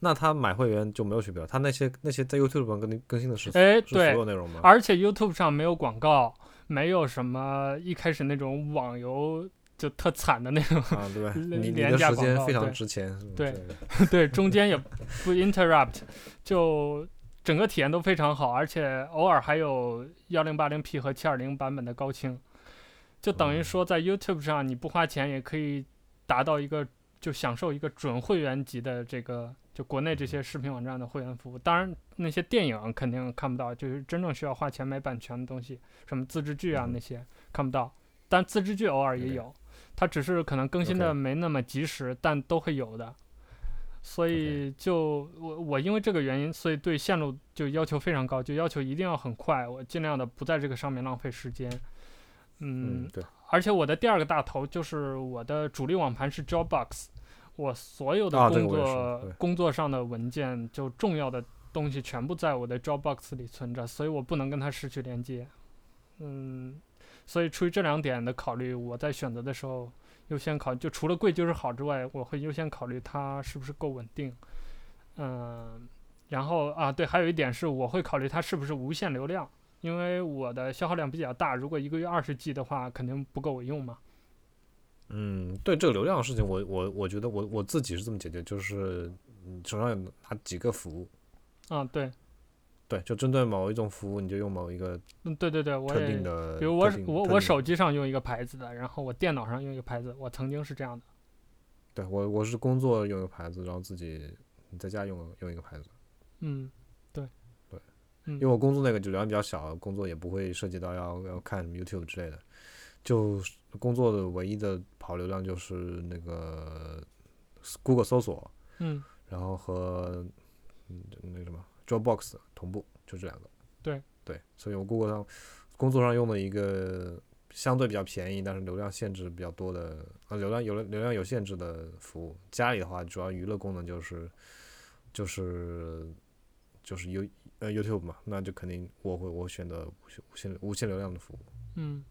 Speaker 2: 那他买会员就没有区别了。他那些那些在 YouTube 上更更新的是
Speaker 3: 哎，
Speaker 2: 对所有内容吗？
Speaker 3: 而且 YouTube 上没有广告，没有什么一开始那种网游就特惨的那种
Speaker 2: 啊，对吧？你你的时间非常值钱，
Speaker 3: 对对，对，中间也不 interrupt，就整个体验都非常好，而且偶尔还有幺零八零 P 和七二零版本的高清，就等于说在 YouTube 上你不花钱也可以达到一个。就享受一个准会员级的这个就国内这些视频网站的会员服务。当然，那些电影肯定看不到，就是真正需要花钱买版权的东西，什么自制剧啊那些看不到。但自制剧偶尔也有，它只是可能更新的没那么及时，但都会有的。所以就我我因为这个原因，所以对线路就要求非常高，就要求一定要很快，我尽量的不在这个上面浪费时间。嗯，
Speaker 2: 对。
Speaker 3: 而且我的第二个大头就是我的主力网盘是 Dropbox，我所有的工作、工作上的文件就重要的东西全部在我的 Dropbox 里存着，所以我不能跟它失去连接。嗯，所以出于这两点的考虑，我在选择的时候。优先考就除了贵就是好之外，我会优先考虑它是不是够稳定，嗯，然后啊对，还有一点是我会考虑它是不是无限流量，因为我的消耗量比较大，如果一个月二十 G 的话，肯定不够我用嘛。
Speaker 2: 嗯，对这个流量的事情，我我我觉得我我自己是这么解决，就是你手上有哪几个服
Speaker 3: 务，啊对。
Speaker 2: 对，就针对某一种服务，你就用某一个
Speaker 3: 嗯，对对对，我也比如我我我手机上用一个牌子的，然后我电脑上用一个牌子，我曾经是这样的。
Speaker 2: 对我我是工作用一个牌子，然后自己你在家用用一个牌子。
Speaker 3: 嗯，
Speaker 2: 因为我工作那个就流量比较小，工作也不会涉及到要要看 YouTube 之类的，就工作的唯一的跑流量就是那个 Google 搜索，
Speaker 3: 嗯，
Speaker 2: 然后和嗯那什么。Dropbox 同步就这两个，
Speaker 3: 对
Speaker 2: 对，所以我 Google 上工作上用的一个相对比较便宜，但是流量限制比较多的啊，流量有了流量有限制的服务。家里的话，主要娱乐功能就是就是就是 You 呃 YouTube 嘛，那就肯定我会我选择无限无限流量的服务。
Speaker 3: 嗯，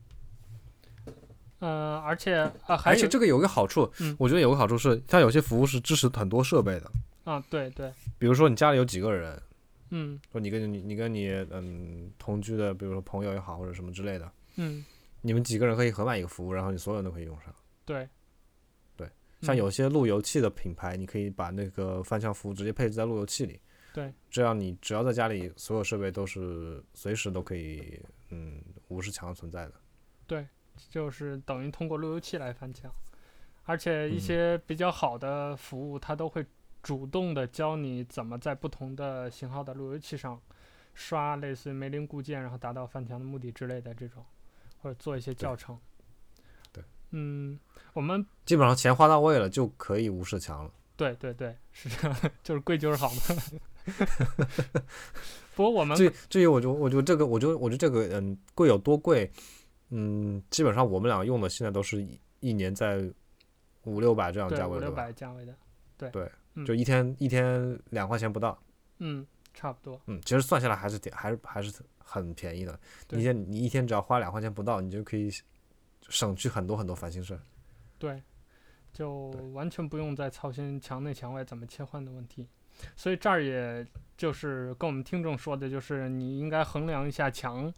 Speaker 3: 呃，而且啊，
Speaker 2: 而且这个有一个好处，
Speaker 3: 嗯，
Speaker 2: 我觉得有个好处是，它有些服务是支持很多设备的。
Speaker 3: 啊，对对，
Speaker 2: 比如说你家里有几个人。
Speaker 3: 嗯，
Speaker 2: 说你跟你你跟你嗯同居的，比如说朋友也好或者什么之类的，
Speaker 3: 嗯，
Speaker 2: 你们几个人可以合买一个服务，然后你所有人都可以用上。
Speaker 3: 对，
Speaker 2: 对，像有些路由器的品牌，你可以把那个翻墙服务直接配置在路由器里。
Speaker 3: 对，
Speaker 2: 这样你只要在家里，所有设备都是随时都可以嗯无视墙存在的。
Speaker 3: 对，就是等于通过路由器来翻墙，而且一些比较好的服务，它都会。主动的教你怎么在不同的型号的路由器上刷类似于梅林固件，然后达到翻墙的目的之类的这种，或者做一些教程。
Speaker 2: 对，对
Speaker 3: 嗯，我们
Speaker 2: 基本上钱花到位了就可以无视墙了。
Speaker 3: 对对对，是这样，就是贵就是好嘛。不过我们
Speaker 2: 至至于我就我觉得这个，我觉得我觉得这个嗯贵有多贵，嗯，基本上我们俩用的现在都是一一年在五六百这样价位的。
Speaker 3: 五六百价位的，对。
Speaker 2: 对。就一天、嗯、一天两块钱不到，
Speaker 3: 嗯，差不多，
Speaker 2: 嗯，其实算下来还是挺还是还是很便宜的。一天你一天只要花两块钱不到，你就可以省去很多很多烦心事。
Speaker 3: 对，就完全不用再操心墙内墙外怎么切换的问题。所以这儿也就是跟我们听众说的，就是你应该衡量一下墙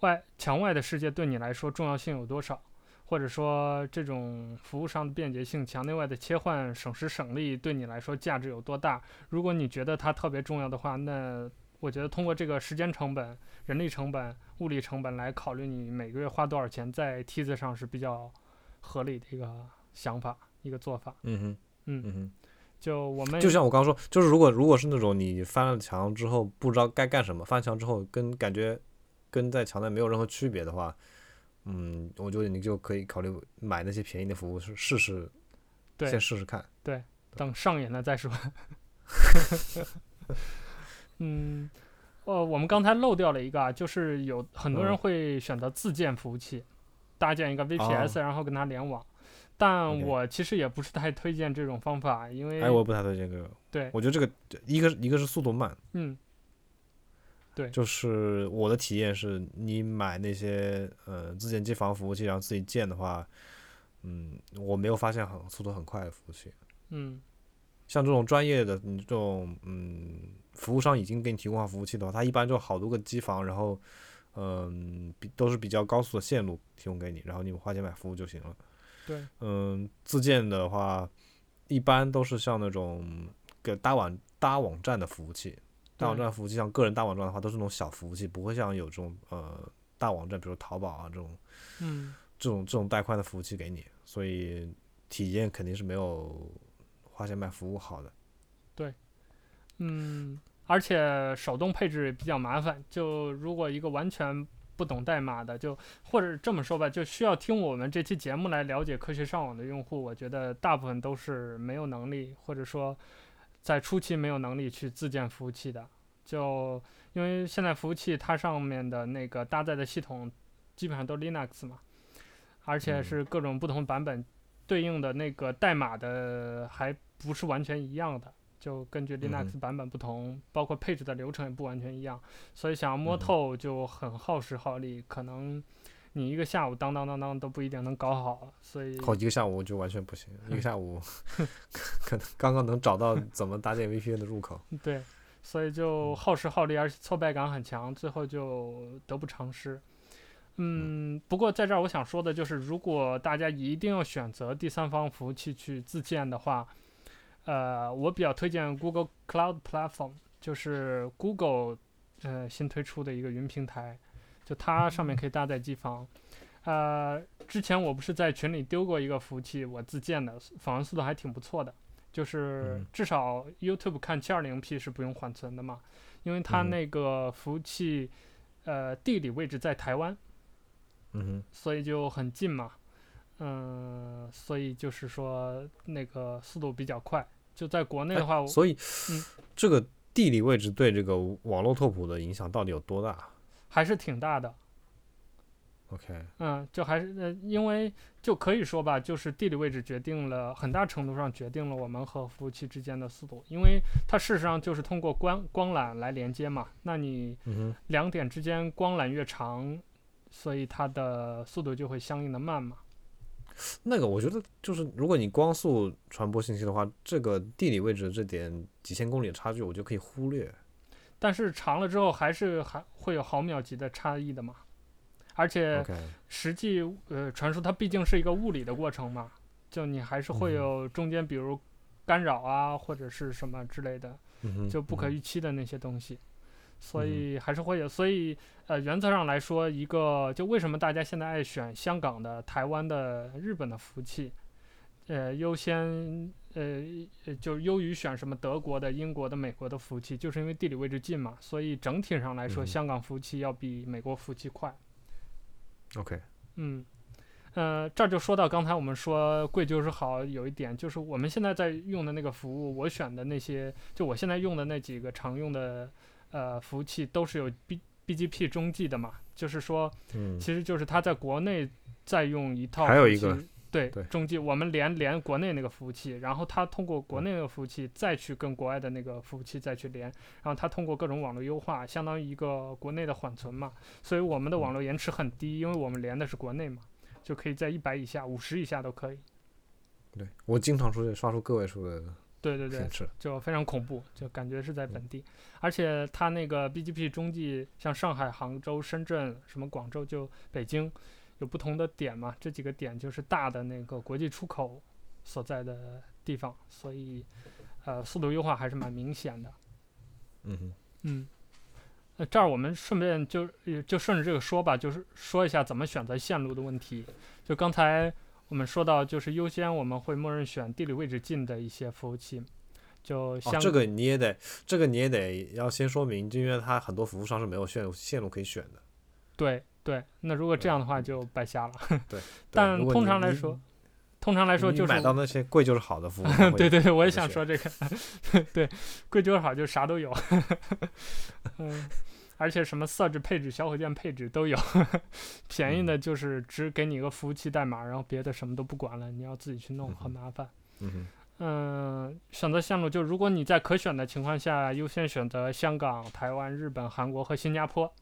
Speaker 3: 外墙外的世界对你来说重要性有多少。或者说这种服务上的便捷性，墙内外的切换省时省力，对你来说价值有多大？如果你觉得它特别重要的话，那我觉得通过这个时间成本、人力成本、物力成本来考虑你每个月花多少钱在梯子上是比较合理的一个想法、一个做法。
Speaker 2: 嗯哼，
Speaker 3: 嗯
Speaker 2: 嗯哼，
Speaker 3: 就我们
Speaker 2: 就像我刚刚说，就是如果如果是那种你翻了墙之后不知道该干什么，翻墙之后跟感觉跟在墙内没有任何区别的话。嗯，我觉得你就可以考虑买那些便宜的服务试试试，
Speaker 3: 对，
Speaker 2: 先试试看。
Speaker 3: 对，等上瘾了再说。嗯，呃，我们刚才漏掉了一个啊，就是有很多人会选择自建服务器，嗯、搭建一个 VPS，、哦、然后跟它联网。但我其实也不是太推荐这种方法，因为
Speaker 2: 哎，我不太推荐这个。
Speaker 3: 对，
Speaker 2: 我觉得这个一个一个是速度慢。
Speaker 3: 嗯。对，
Speaker 2: 就是我的体验是，你买那些呃自建机房服务器，然后自己建的话，嗯，我没有发现很速度很快的服务器。
Speaker 3: 嗯，
Speaker 2: 像这种专业的，你这种嗯服务商已经给你提供好服务器的话，它一般就好多个机房，然后嗯比都是比较高速的线路提供给你，然后你花钱买服务就行了。
Speaker 3: 对，
Speaker 2: 嗯，自建的话，一般都是像那种给搭网搭网站的服务器。搭网站服务器像个人搭网站的话，都是那种小服务器，不会像有这种呃大网站，比如淘宝啊这种，
Speaker 3: 嗯，
Speaker 2: 这种这种带宽的服务器给你，所以体验肯定是没有花钱买服务好的。
Speaker 3: 对，嗯，而且手动配置也比较麻烦。就如果一个完全不懂代码的，就或者这么说吧，就需要听我们这期节目来了解科学上网的用户，我觉得大部分都是没有能力，或者说在初期没有能力去自建服务器的。就因为现在服务器它上面的那个搭载的系统基本上都 Linux 嘛，而且是各种不同版本对应的那个代码的还不是完全一样的。就根据 Linux 版本不同，嗯、包括配置的流程也不完全一样，所以想要摸透就很耗时耗力，嗯、可能你一个下午当当当当都不一定能搞好，所以
Speaker 2: 好一个下午就完全不行，一个下午 可能刚刚能找到怎么搭建 VPN 的入口。
Speaker 3: 对，所以就耗时耗力，而且挫败感很强，最后就得不偿失。嗯，不过在这儿我想说的就是，如果大家一定要选择第三方服务器去自建的话。呃，我比较推荐 Google Cloud Platform，就是 Google 呃新推出的一个云平台，就它上面可以搭载机房。呃，之前我不是在群里丢过一个服务器，我自建的，访问速度还挺不错的，就是至少 YouTube 看 720P 是不用缓存的嘛，因为它那个服务器呃地理位置在台湾，
Speaker 2: 嗯，
Speaker 3: 所以就很近嘛。嗯，所以就是说那个速度比较快。就在国内的话，
Speaker 2: 所以，
Speaker 3: 嗯，
Speaker 2: 这个地理位置对这个网络拓扑的影响到底有多大？
Speaker 3: 还是挺大的。
Speaker 2: OK，
Speaker 3: 嗯，就还是呃，因为就可以说吧，就是地理位置决定了很大程度上决定了我们和服务器之间的速度，因为它事实上就是通过光光缆来连接嘛。那你两点之间光缆越长，所以它的速度就会相应的慢嘛。
Speaker 2: 那个我觉得就是，如果你光速传播信息的话，这个地理位置这点几千公里的差距，我就可以忽略。
Speaker 3: 但是长了之后，还是还会有毫秒级的差异的嘛。而且实际呃传输它毕竟是一个物理的过程嘛，就你还是会有中间比如干扰啊或者是什么之类的，就不可预期的那些东西。所以还是会有，所以呃，原则上来说，一个就为什么大家现在爱选香港的、台湾的、日本的服务器，呃，优先呃，就优于选什么德国的、英国的、美国的服务器，就是因为地理位置近嘛。所以整体上来说，香港服务器要比美国服务器快。
Speaker 2: OK，
Speaker 3: 嗯，呃，这儿就说到刚才我们说贵就是好，有一点就是我们现在在用的那个服务，我选的那些，就我现在用的那几个常用的。呃，服务器都是有 B BGP 中继的嘛，就是说，
Speaker 2: 嗯，
Speaker 3: 其实就是它在国内再用一套
Speaker 2: 还有一个
Speaker 3: 对，
Speaker 2: 对
Speaker 3: 中继，我们连连国内那个服务器，然后它通过国内那个服务器再去跟国外的那个服务器再去连，然后它通过各种网络优化，相当于一个国内的缓存嘛，所以我们的网络延迟很低，因为我们连的是国内嘛，就可以在一百以下、五十以下都可以。
Speaker 2: 对，我经常出去刷出个位数的。
Speaker 3: 对对对，就非常恐怖，就感觉是在本地，嗯、而且它那个 BGP 中继，像上海、杭州、深圳、什么广州，就北京，有不同的点嘛，这几个点就是大的那个国际出口所在的地方，所以，呃，速度优化还是蛮明显的。
Speaker 2: 嗯，
Speaker 3: 嗯，那这儿我们顺便就就顺着这个说吧，就是说一下怎么选择线路的问题，就刚才。我们说到，就是优先我们会默认选地理位置近的一些服务器，就像、
Speaker 2: 哦、这个你也得，这个你也得要先说明，就因为它很多服务商是没有线路线路可以选的。
Speaker 3: 对对，那如果这样的话就白瞎了。
Speaker 2: 对，
Speaker 3: 但通常来说，通常来说就是
Speaker 2: 买到那些贵就是好的服务。
Speaker 3: 对对对，我也想说这个。对，贵就是好，就啥都有。嗯。而且什么设置配置、小火箭配置都有，便宜的就是只给你一个服务器代码，然后别的什么都不管了，你要自己去弄，很麻烦。
Speaker 2: 嗯，
Speaker 3: 嗯，选择线路就如果你在可选的情况下，优先选择香港、台湾、日本、韩国和新加坡，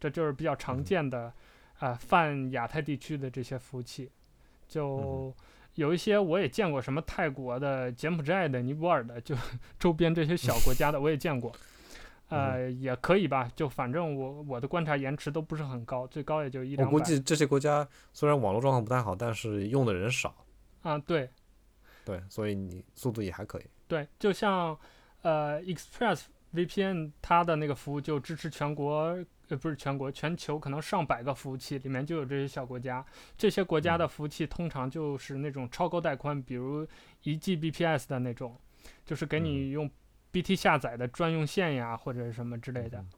Speaker 3: 这就是比较常见的，啊、呃，泛亚太地区的这些服务器。就有一些我也见过，什么泰国的、柬埔寨的、尼泊尔的，就 周边这些小国家的我也见过。呃，也可以吧，就反正我我的观察延迟都不是很高，最高也就一两百。
Speaker 2: 我估计这些国家虽然网络状况不太好，但是用的人少。
Speaker 3: 啊，对，
Speaker 2: 对，所以你速度也还可以。
Speaker 3: 对，就像呃，Express VPN 它的那个服务就支持全国，呃，不是全国，全球可能上百个服务器里面就有这些小国家，这些国家的服务器通常就是那种超高带宽，比如一 Gbps 的那种，就是给你用。BT 下载的专用线呀，或者什么之类的，
Speaker 2: 嗯、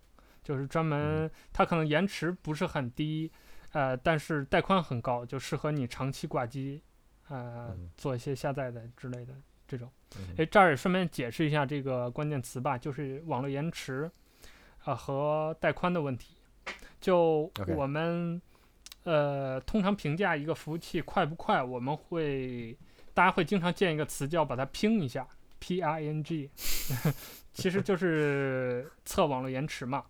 Speaker 3: 就是专门它可能延迟不是很低，呃，但是带宽很高，就适合你长期挂机，呃，
Speaker 2: 嗯、
Speaker 3: 做一些下载的之类的这种。
Speaker 2: 嗯、
Speaker 3: 诶，这儿也顺便解释一下这个关键词吧，就是网络延迟，啊、呃、和带宽的问题。就我
Speaker 2: 们
Speaker 3: 呃通常评价一个服务器快不快，我们会大家会经常见一个词叫把它拼一下。P I N G，其实就是测网络延迟嘛。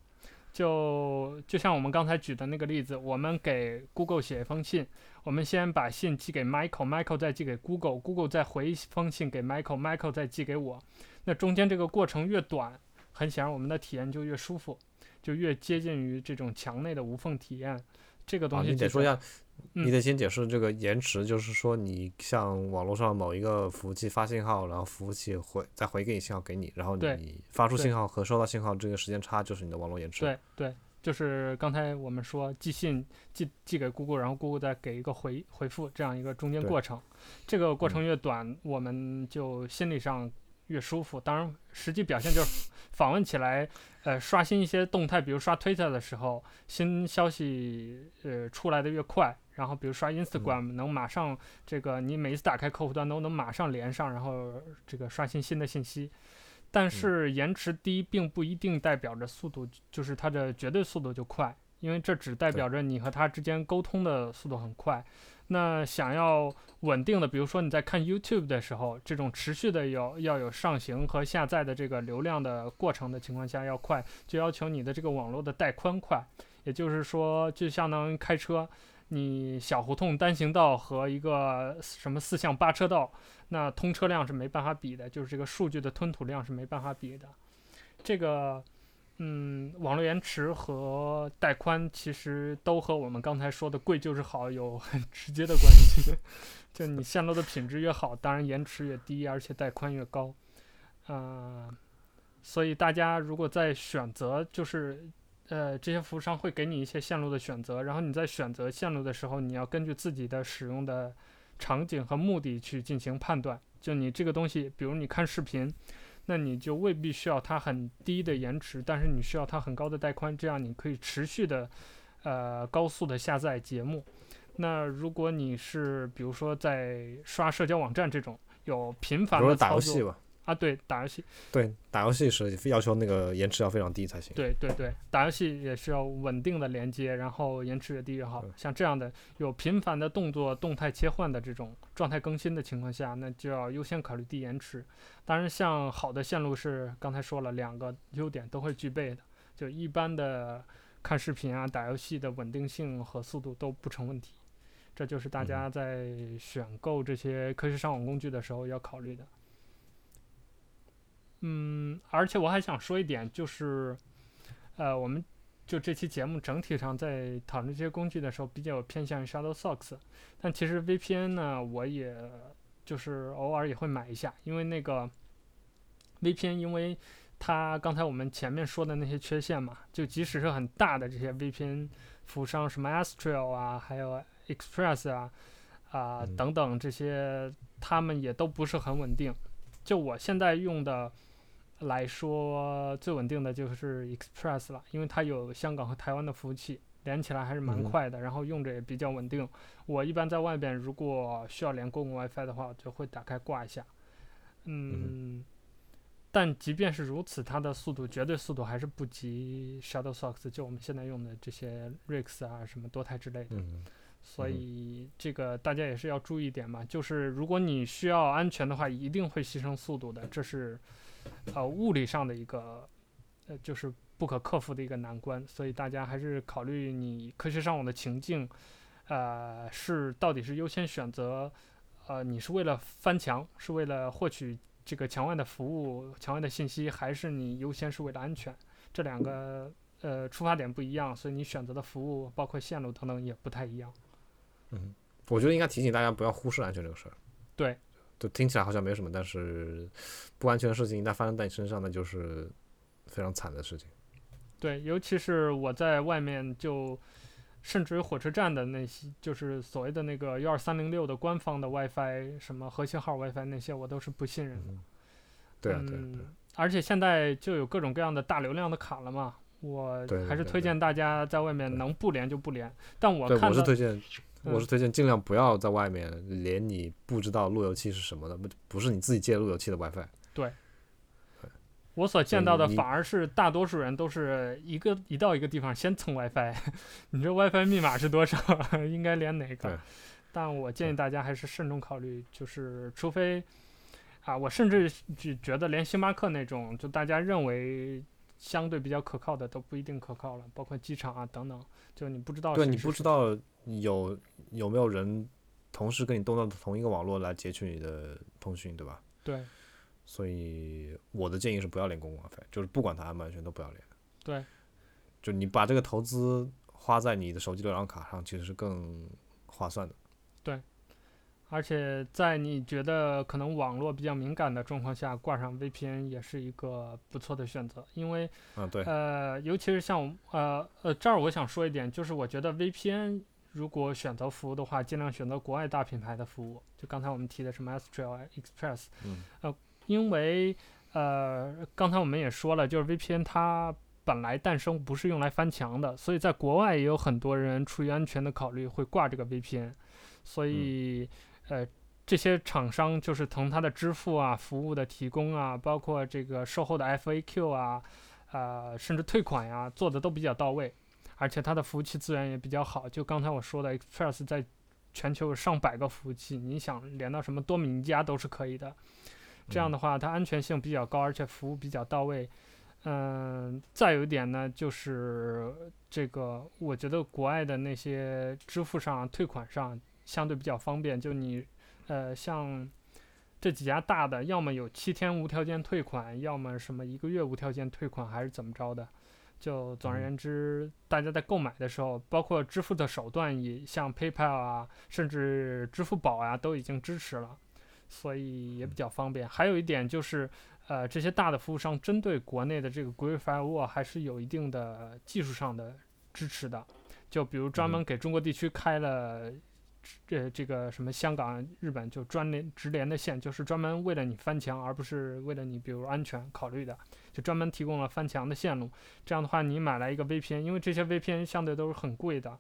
Speaker 3: 就就像我们刚才举的那个例子，我们给 Google 写一封信，我们先把信寄给 Michael，Michael 再寄给 Google，Google 再回一封信给 Michael，Michael 再寄给我。那中间这个过程越短，很显然我们的体验就越舒服，就越接近于这种墙内的无缝体验。这个东西、就是啊、
Speaker 2: 你得说一下。
Speaker 3: 嗯、
Speaker 2: 你得先解释这个延迟，就是说你向网络上某一个服务器发信号，然后服务器回再回给你信号给你，然后你发出信号和收到信号这个时间差就是你的网络延迟。
Speaker 3: 对对，就是刚才我们说寄信寄寄给 Google，然后 Google 再给一个回回复这样一个中间过程，这个过程越短，嗯、我们就心理上越舒服。当然，实际表现就是访问起来。呃，刷新一些动态，比如刷 Twitter 的时候，新消息呃出来的越快，然后比如刷 Instagram 能马上这个，你每一次打开客户端都能马上连上，然后这个刷新新的信息。但是延迟低并不一定代表着速度，就是它的绝对速度就快，因为这只代表着你和它之间沟通的速度很快。那想要稳定的，比如说你在看 YouTube 的时候，这种持续的有要有上行和下载的这个流量的过程的情况下要快，就要求你的这个网络的带宽快。也就是说，就相当于开车，你小胡同单行道和一个什么四向八车道，那通车量是没办法比的，就是这个数据的吞吐量是没办法比的。这个。嗯，网络延迟和带宽其实都和我们刚才说的贵就是好有很直接的关系。就你线路的品质越好，当然延迟越低，而且带宽越高。嗯、所以大家如果在选择，就是呃这些服务商会给你一些线路的选择，然后你在选择线路的时候，你要根据自己的使用的场景和目的去进行判断。就你这个东西，比如你看视频。那你就未必需要它很低的延迟，但是你需要它很高的带宽，这样你可以持续的，呃，高速的下载节目。那如果你是比如说在刷社交网站这种有频繁的操作。啊，对，打游戏，
Speaker 2: 对，打游戏是要求那个延迟要非常低才行。
Speaker 3: 对对对，打游戏也是要稳定的连接，然后延迟越低越好。像这样的有频繁的动作、动态切换的这种状态更新的情况下，那就要优先考虑低延迟。当然，像好的线路是刚才说了两个优点都会具备的，就一般的看视频啊、打游戏的稳定性和速度都不成问题。这就是大家在选购这些科学上网工具的时候要考虑的。嗯，而且我还想说一点，就是，呃，我们就这期节目整体上在讨论这些工具的时候，比较偏向于 Shadowsocks，但其实 VPN 呢，我也就是偶尔也会买一下，因为那个 VPN，因为它刚才我们前面说的那些缺陷嘛，就即使是很大的这些 VPN 服务商，什么 Astral 啊，还有 Express 啊，啊、呃、等等这些，他们也都不是很稳定。就我现在用的。来说最稳定的就是 Express 了，因为它有香港和台湾的服务器，连起来还是蛮快的，然后用着也比较稳定。我一般在外边如果需要连公共 WiFi 的话，就会打开挂一下。嗯，但即便是如此，它的速度绝对速度还是不及 Shadowsocks，就我们现在用的这些 Rex 啊什么多台之类的。所以这个大家也是要注意点嘛，就是如果你需要安全的话，一定会牺牲速度的，这是。呃，物理上的一个，呃，就是不可克服的一个难关，所以大家还是考虑你科学上网的情境，呃，是到底是优先选择，呃，你是为了翻墙，是为了获取这个墙外的服务、墙外的信息，还是你优先是为了安全？这两个呃出发点不一样，所以你选择的服务，包括线路等等也不太一样。
Speaker 2: 嗯，我觉得应该提醒大家不要忽视安全这个事儿。
Speaker 3: 对。
Speaker 2: 就听起来好像没什么，但是不安全的事情一旦发生在你身上，那就是非常惨的事情。
Speaker 3: 对，尤其是我在外面，就甚至于火车站的那些，就是所谓的那个幺二三零六的官方的 WiFi，什么核心号 WiFi 那些，我都是不信任的。
Speaker 2: 嗯、对啊，对啊，对啊。
Speaker 3: 而且现在就有各种各样的大流量的卡了嘛，我
Speaker 2: 对对
Speaker 3: 还是推荐大家在外面能不连就不连。但我，看到
Speaker 2: 我是推荐，我
Speaker 3: 嗯
Speaker 2: 是推荐尽量不要在外面连你不知道路由器是什么的，不不是你自己借路由器的 WiFi。
Speaker 3: 对我所见到的反而是大多数人都是一个一到一个地方先蹭 WiFi，你这 WiFi 密码是多少？应该连哪个？但我建议大家还是慎重考虑，就是除非啊，我甚至只觉得连星巴克那种就大家认为相对比较可靠的都不一定可靠了，包括机场啊等等，就你不知道
Speaker 2: 对你不知道有有没有人同时跟你动到同一个网络来截取你的通讯，对吧？
Speaker 3: 对
Speaker 2: 所以我的建议是不要连公共 WiFi，就是不管它安不安全都不要连。
Speaker 3: 对，
Speaker 2: 就你把这个投资花在你的手机流量卡上，其实是更划算的。
Speaker 3: 对而且在你觉得可能网络比较敏感的状况下，挂上 VPN 也是一个不错的选择，因为
Speaker 2: 嗯，对，
Speaker 3: 呃，尤其是像我呃呃这儿我想说一点，就是我觉得 VPN 如果选择服务的话，尽量选择国外大品牌的服务，就刚才我们提的什么 Astral 啊、Express，
Speaker 2: 嗯。
Speaker 3: 因为呃刚才我们也说了，就是 VPN 它本来诞生不是用来翻墙的，所以在国外也有很多人出于安全的考虑会挂这个 VPN，所以。呃，这些厂商就是从它的支付啊、服务的提供啊，包括这个售后的 FAQ 啊，呃，甚至退款呀、啊，做的都比较到位，而且它的服务器资源也比较好。就刚才我说的，Express 在全球有上百个服务器，你想连到什么多米尼加都是可以的。这样的话，它安全性比较高，而且服务比较到位。嗯、呃，再有一点呢，就是这个，我觉得国外的那些支付上、退款上。相对比较方便，就你，呃，像这几家大的，要么有七天无条件退款，要么什么一个月无条件退款，还是怎么着的。就总而言之，大家在购买的时候，包括支付的手段也像 PayPal 啊，甚至支付宝啊，都已经支持了，所以也比较方便。还有一点就是，呃，这些大的服务商针对国内的这个国域 firewall 还是有一定的技术上的支持的，就比如专门给中国地区开了。这这个什么香港、日本就专连直连的线，就是专门为了你翻墙，而不是为了你比如安全考虑的，就专门提供了翻墙的线路。这样的话，你买来一个 VPN，因为这些 VPN 相对都是很贵的，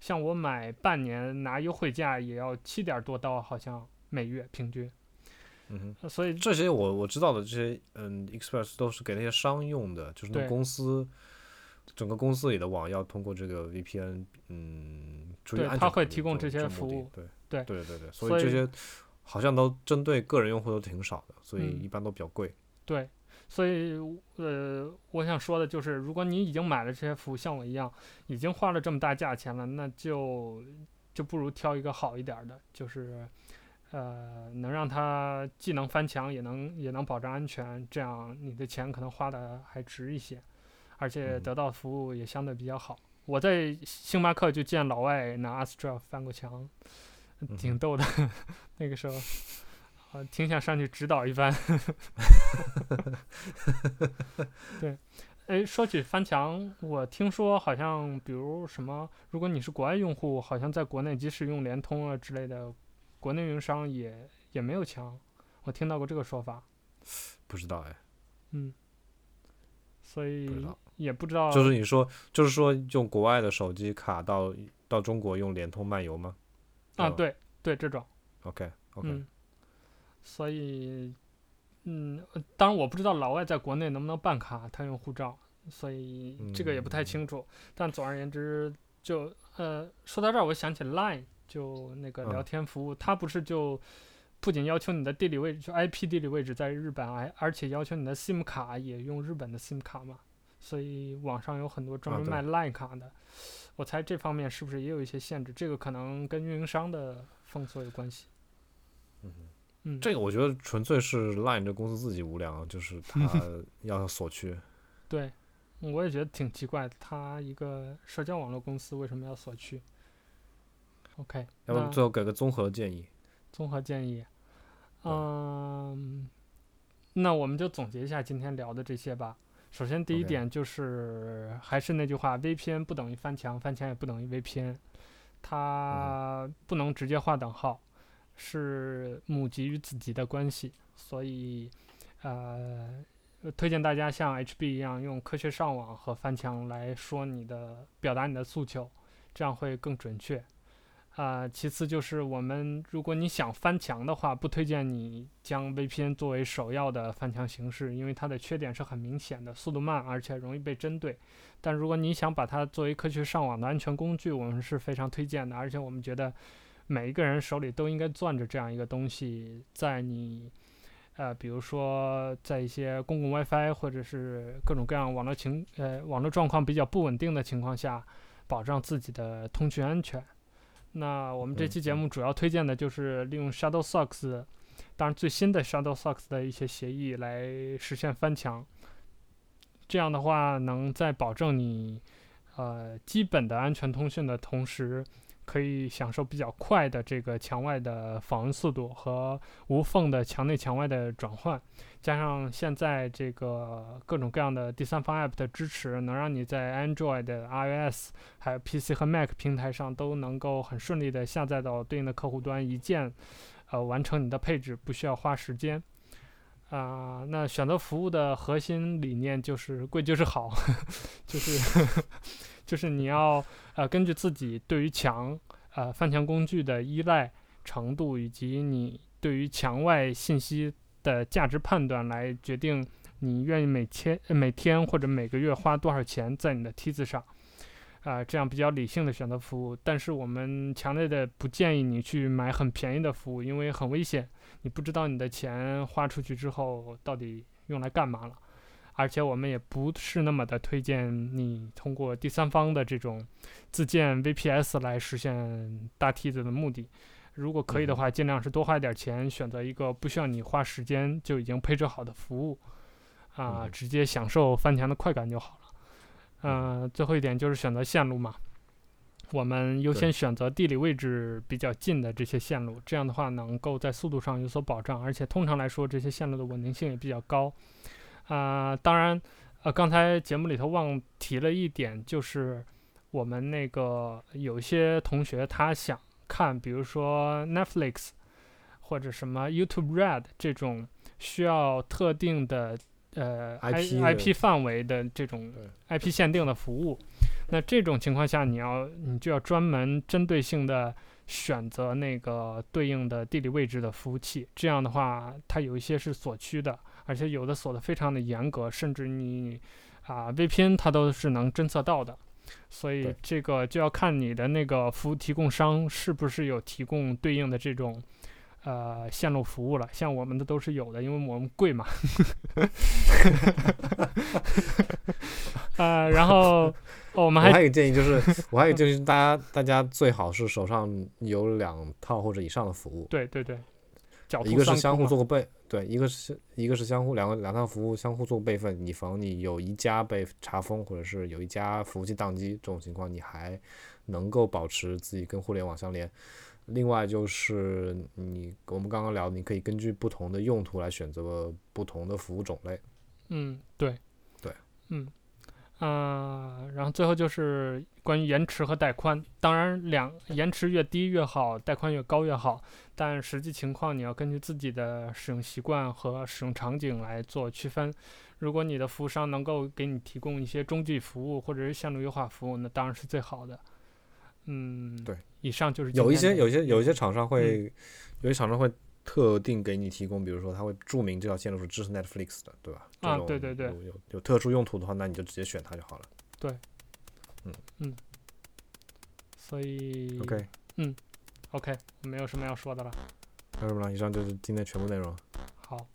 Speaker 3: 像我买半年拿优惠价也要七点多刀，好像每月平均。
Speaker 2: 嗯哼，
Speaker 3: 所以
Speaker 2: 这些我我知道的这些，嗯，Express 都是给那些商用的，就是那公司。整个公司里的网要通过这个 VPN，嗯，注意安全，
Speaker 3: 它会提供这些服务。
Speaker 2: 对
Speaker 3: 对
Speaker 2: 对对对，所以这些好像都针对个人用户都挺少的，所以一般都比较贵。
Speaker 3: 嗯、对，所以呃，我想说的就是，如果你已经买了这些服务，像我一样已经花了这么大价钱了，那就就不如挑一个好一点的，就是呃，能让它既能翻墙，也能也能保障安全，这样你的钱可能花的还值一些。而且得到服务也相对比较好。嗯、我在星巴克就见老外拿 Astral 翻过墙，挺逗的。嗯、那个时候，啊，挺想上去指导一番。对，哎，说起翻墙，我听说好像，比如什么，如果你是国外用户，好像在国内即使用联通啊之类的，国内运营商也也没有墙。我听到过这个说法。
Speaker 2: 不知道哎。
Speaker 3: 嗯。所以也不知道，
Speaker 2: 就是你说，就是说用国外的手机卡到到中国用联通漫游吗？
Speaker 3: 啊，对对，这种。
Speaker 2: OK OK。
Speaker 3: 嗯。所以，嗯，当然我不知道老外在国内能不能办卡，他用护照，所以这个也不太清楚。嗯、但总而言之，就呃，说到这儿，我想起 Line，就那个聊天服务，嗯、它不是就。不仅要求你的地理位置，就 IP 地理位置在日本，而而且要求你的 SIM 卡也用日本的 SIM 卡嘛，所以网上有很多专门卖 LINE 卡的。啊、我猜这方面是不是也有一些限制？这个可能跟运营商的封锁有关系。
Speaker 2: 嗯嗯，这个我觉得纯粹是 LINE 这公司自己无良，就是他 要锁区。
Speaker 3: 对，我也觉得挺奇怪的，他一个社交网络公司为什么要锁区？OK，
Speaker 2: 要不最后给个综合建议。
Speaker 3: 综合建议。嗯，那我们就总结一下今天聊的这些吧。首先，第一点就是.还是那句话，VPN 不等于翻墙，翻墙也不等于 VPN，它不能直接划等号，是母级与子级的关系。所以，呃呃推荐大家像 HB 一样用科学上网和翻墙来说你的表达你的诉求，这样会更准确。啊、呃，其次就是我们，如果你想翻墙的话，不推荐你将 VPN 作为首要的翻墙形式，因为它的缺点是很明显的，速度慢，而且容易被针对。但如果你想把它作为科学上网的安全工具，我们是非常推荐的，而且我们觉得每一个人手里都应该攥着这样一个东西，在你，呃，比如说在一些公共 WiFi 或者是各种各样网络情，呃，网络状况比较不稳定的情况下，保障自己的通讯安全。那我们这期节目主要推荐的就是利用 Shadowsocks，当然最新的 Shadowsocks 的一些协议来实现翻墙。这样的话，能在保证你呃基本的安全通讯的同时，可以享受比较快的这个墙外的访问速度和无缝的墙内墙外的转换，加上现在这个各种各样的第三方 App 的支持，能让你在 Android、iOS 还有 PC 和 Mac 平台上都能够很顺利的下载到对应的客户端，一键呃完成你的配置，不需要花时间。啊、那选择服务的核心理念就是贵就是好，就是。就是你要呃根据自己对于墙呃翻墙工具的依赖程度，以及你对于墙外信息的价值判断来决定你愿意每天每天或者每个月花多少钱在你的梯子上，啊、这样比较理性的选择服务。但是我们强烈的不建议你去买很便宜的服务，因为很危险，你不知道你的钱花出去之后到底用来干嘛了。而且我们也不是那么的推荐你通过第三方的这种自建 VPS 来实现大梯子的目的。如果可以的话，尽量是多花一点钱，选择一个不需要你花时间就已经配置好的服务，啊，直接享受翻墙的快感就好了。嗯、呃，最后一点就是选择线路嘛，我们优先选择地理位置比较近的这些线路，这样的话能够在速度上有所保障，而且通常来说这些线路的稳定性也比较高。啊、呃，当然，呃，刚才节目里头忘提了一点，就是我们那个有些同学他想看，比如说 Netflix 或者什么 YouTube Red 这种需要特定的呃 IP IP 范围的这种 IP 限定的服务，那这种情况下，你要你就要专门针对性的选择那个对应的地理位置的服务器，这样的话，它有一些是锁区的。而且有的锁的非常的严格，甚至你啊 VPN 它都是能侦测到的，所以这个就要看你的那个服务提供商是不是有提供对应的这种呃线路服务了。像我们的都是有的，因为我们贵嘛。呃，然后、哦、我们还
Speaker 2: 我还有一个建议就是，我还有就是大家大家最好是手上有两套或者以上的服务。
Speaker 3: 对对对。
Speaker 2: 一个是相互做个备，对，一个是一个是相互两个两套服务相互做备份，以防你有一家被查封，或者是有一家服务器宕机这种情况，你还能够保持自己跟互联网相连。另外就是你我们刚刚聊，你可以根据不同的用途来选择不同的服务种类。
Speaker 3: 嗯，对，
Speaker 2: 对，
Speaker 3: 嗯。啊、呃，然后最后就是关于延迟和带宽。当然，两延迟越低越好，带宽越高越好。但实际情况你要根据自己的使用习惯和使用场景来做区分。如果你的服务商能够给你提供一些中继服务或者是线路优化服务，那当然是最好的。嗯，
Speaker 2: 对。
Speaker 3: 以上就是
Speaker 2: 有一些有一些有一些厂商会，嗯、有些厂商会。特定给你提供，比如说他会注明这条线路是支持 Netflix 的，对吧？
Speaker 3: 啊，对对对。
Speaker 2: 有有有特殊用途的话，那你就直接选它就好了。
Speaker 3: 对，
Speaker 2: 嗯
Speaker 3: 嗯。所以。
Speaker 2: OK。
Speaker 3: 嗯，OK，没有什么要说的了。
Speaker 2: 还有什么了，以上就是今天全部内容。
Speaker 3: 好。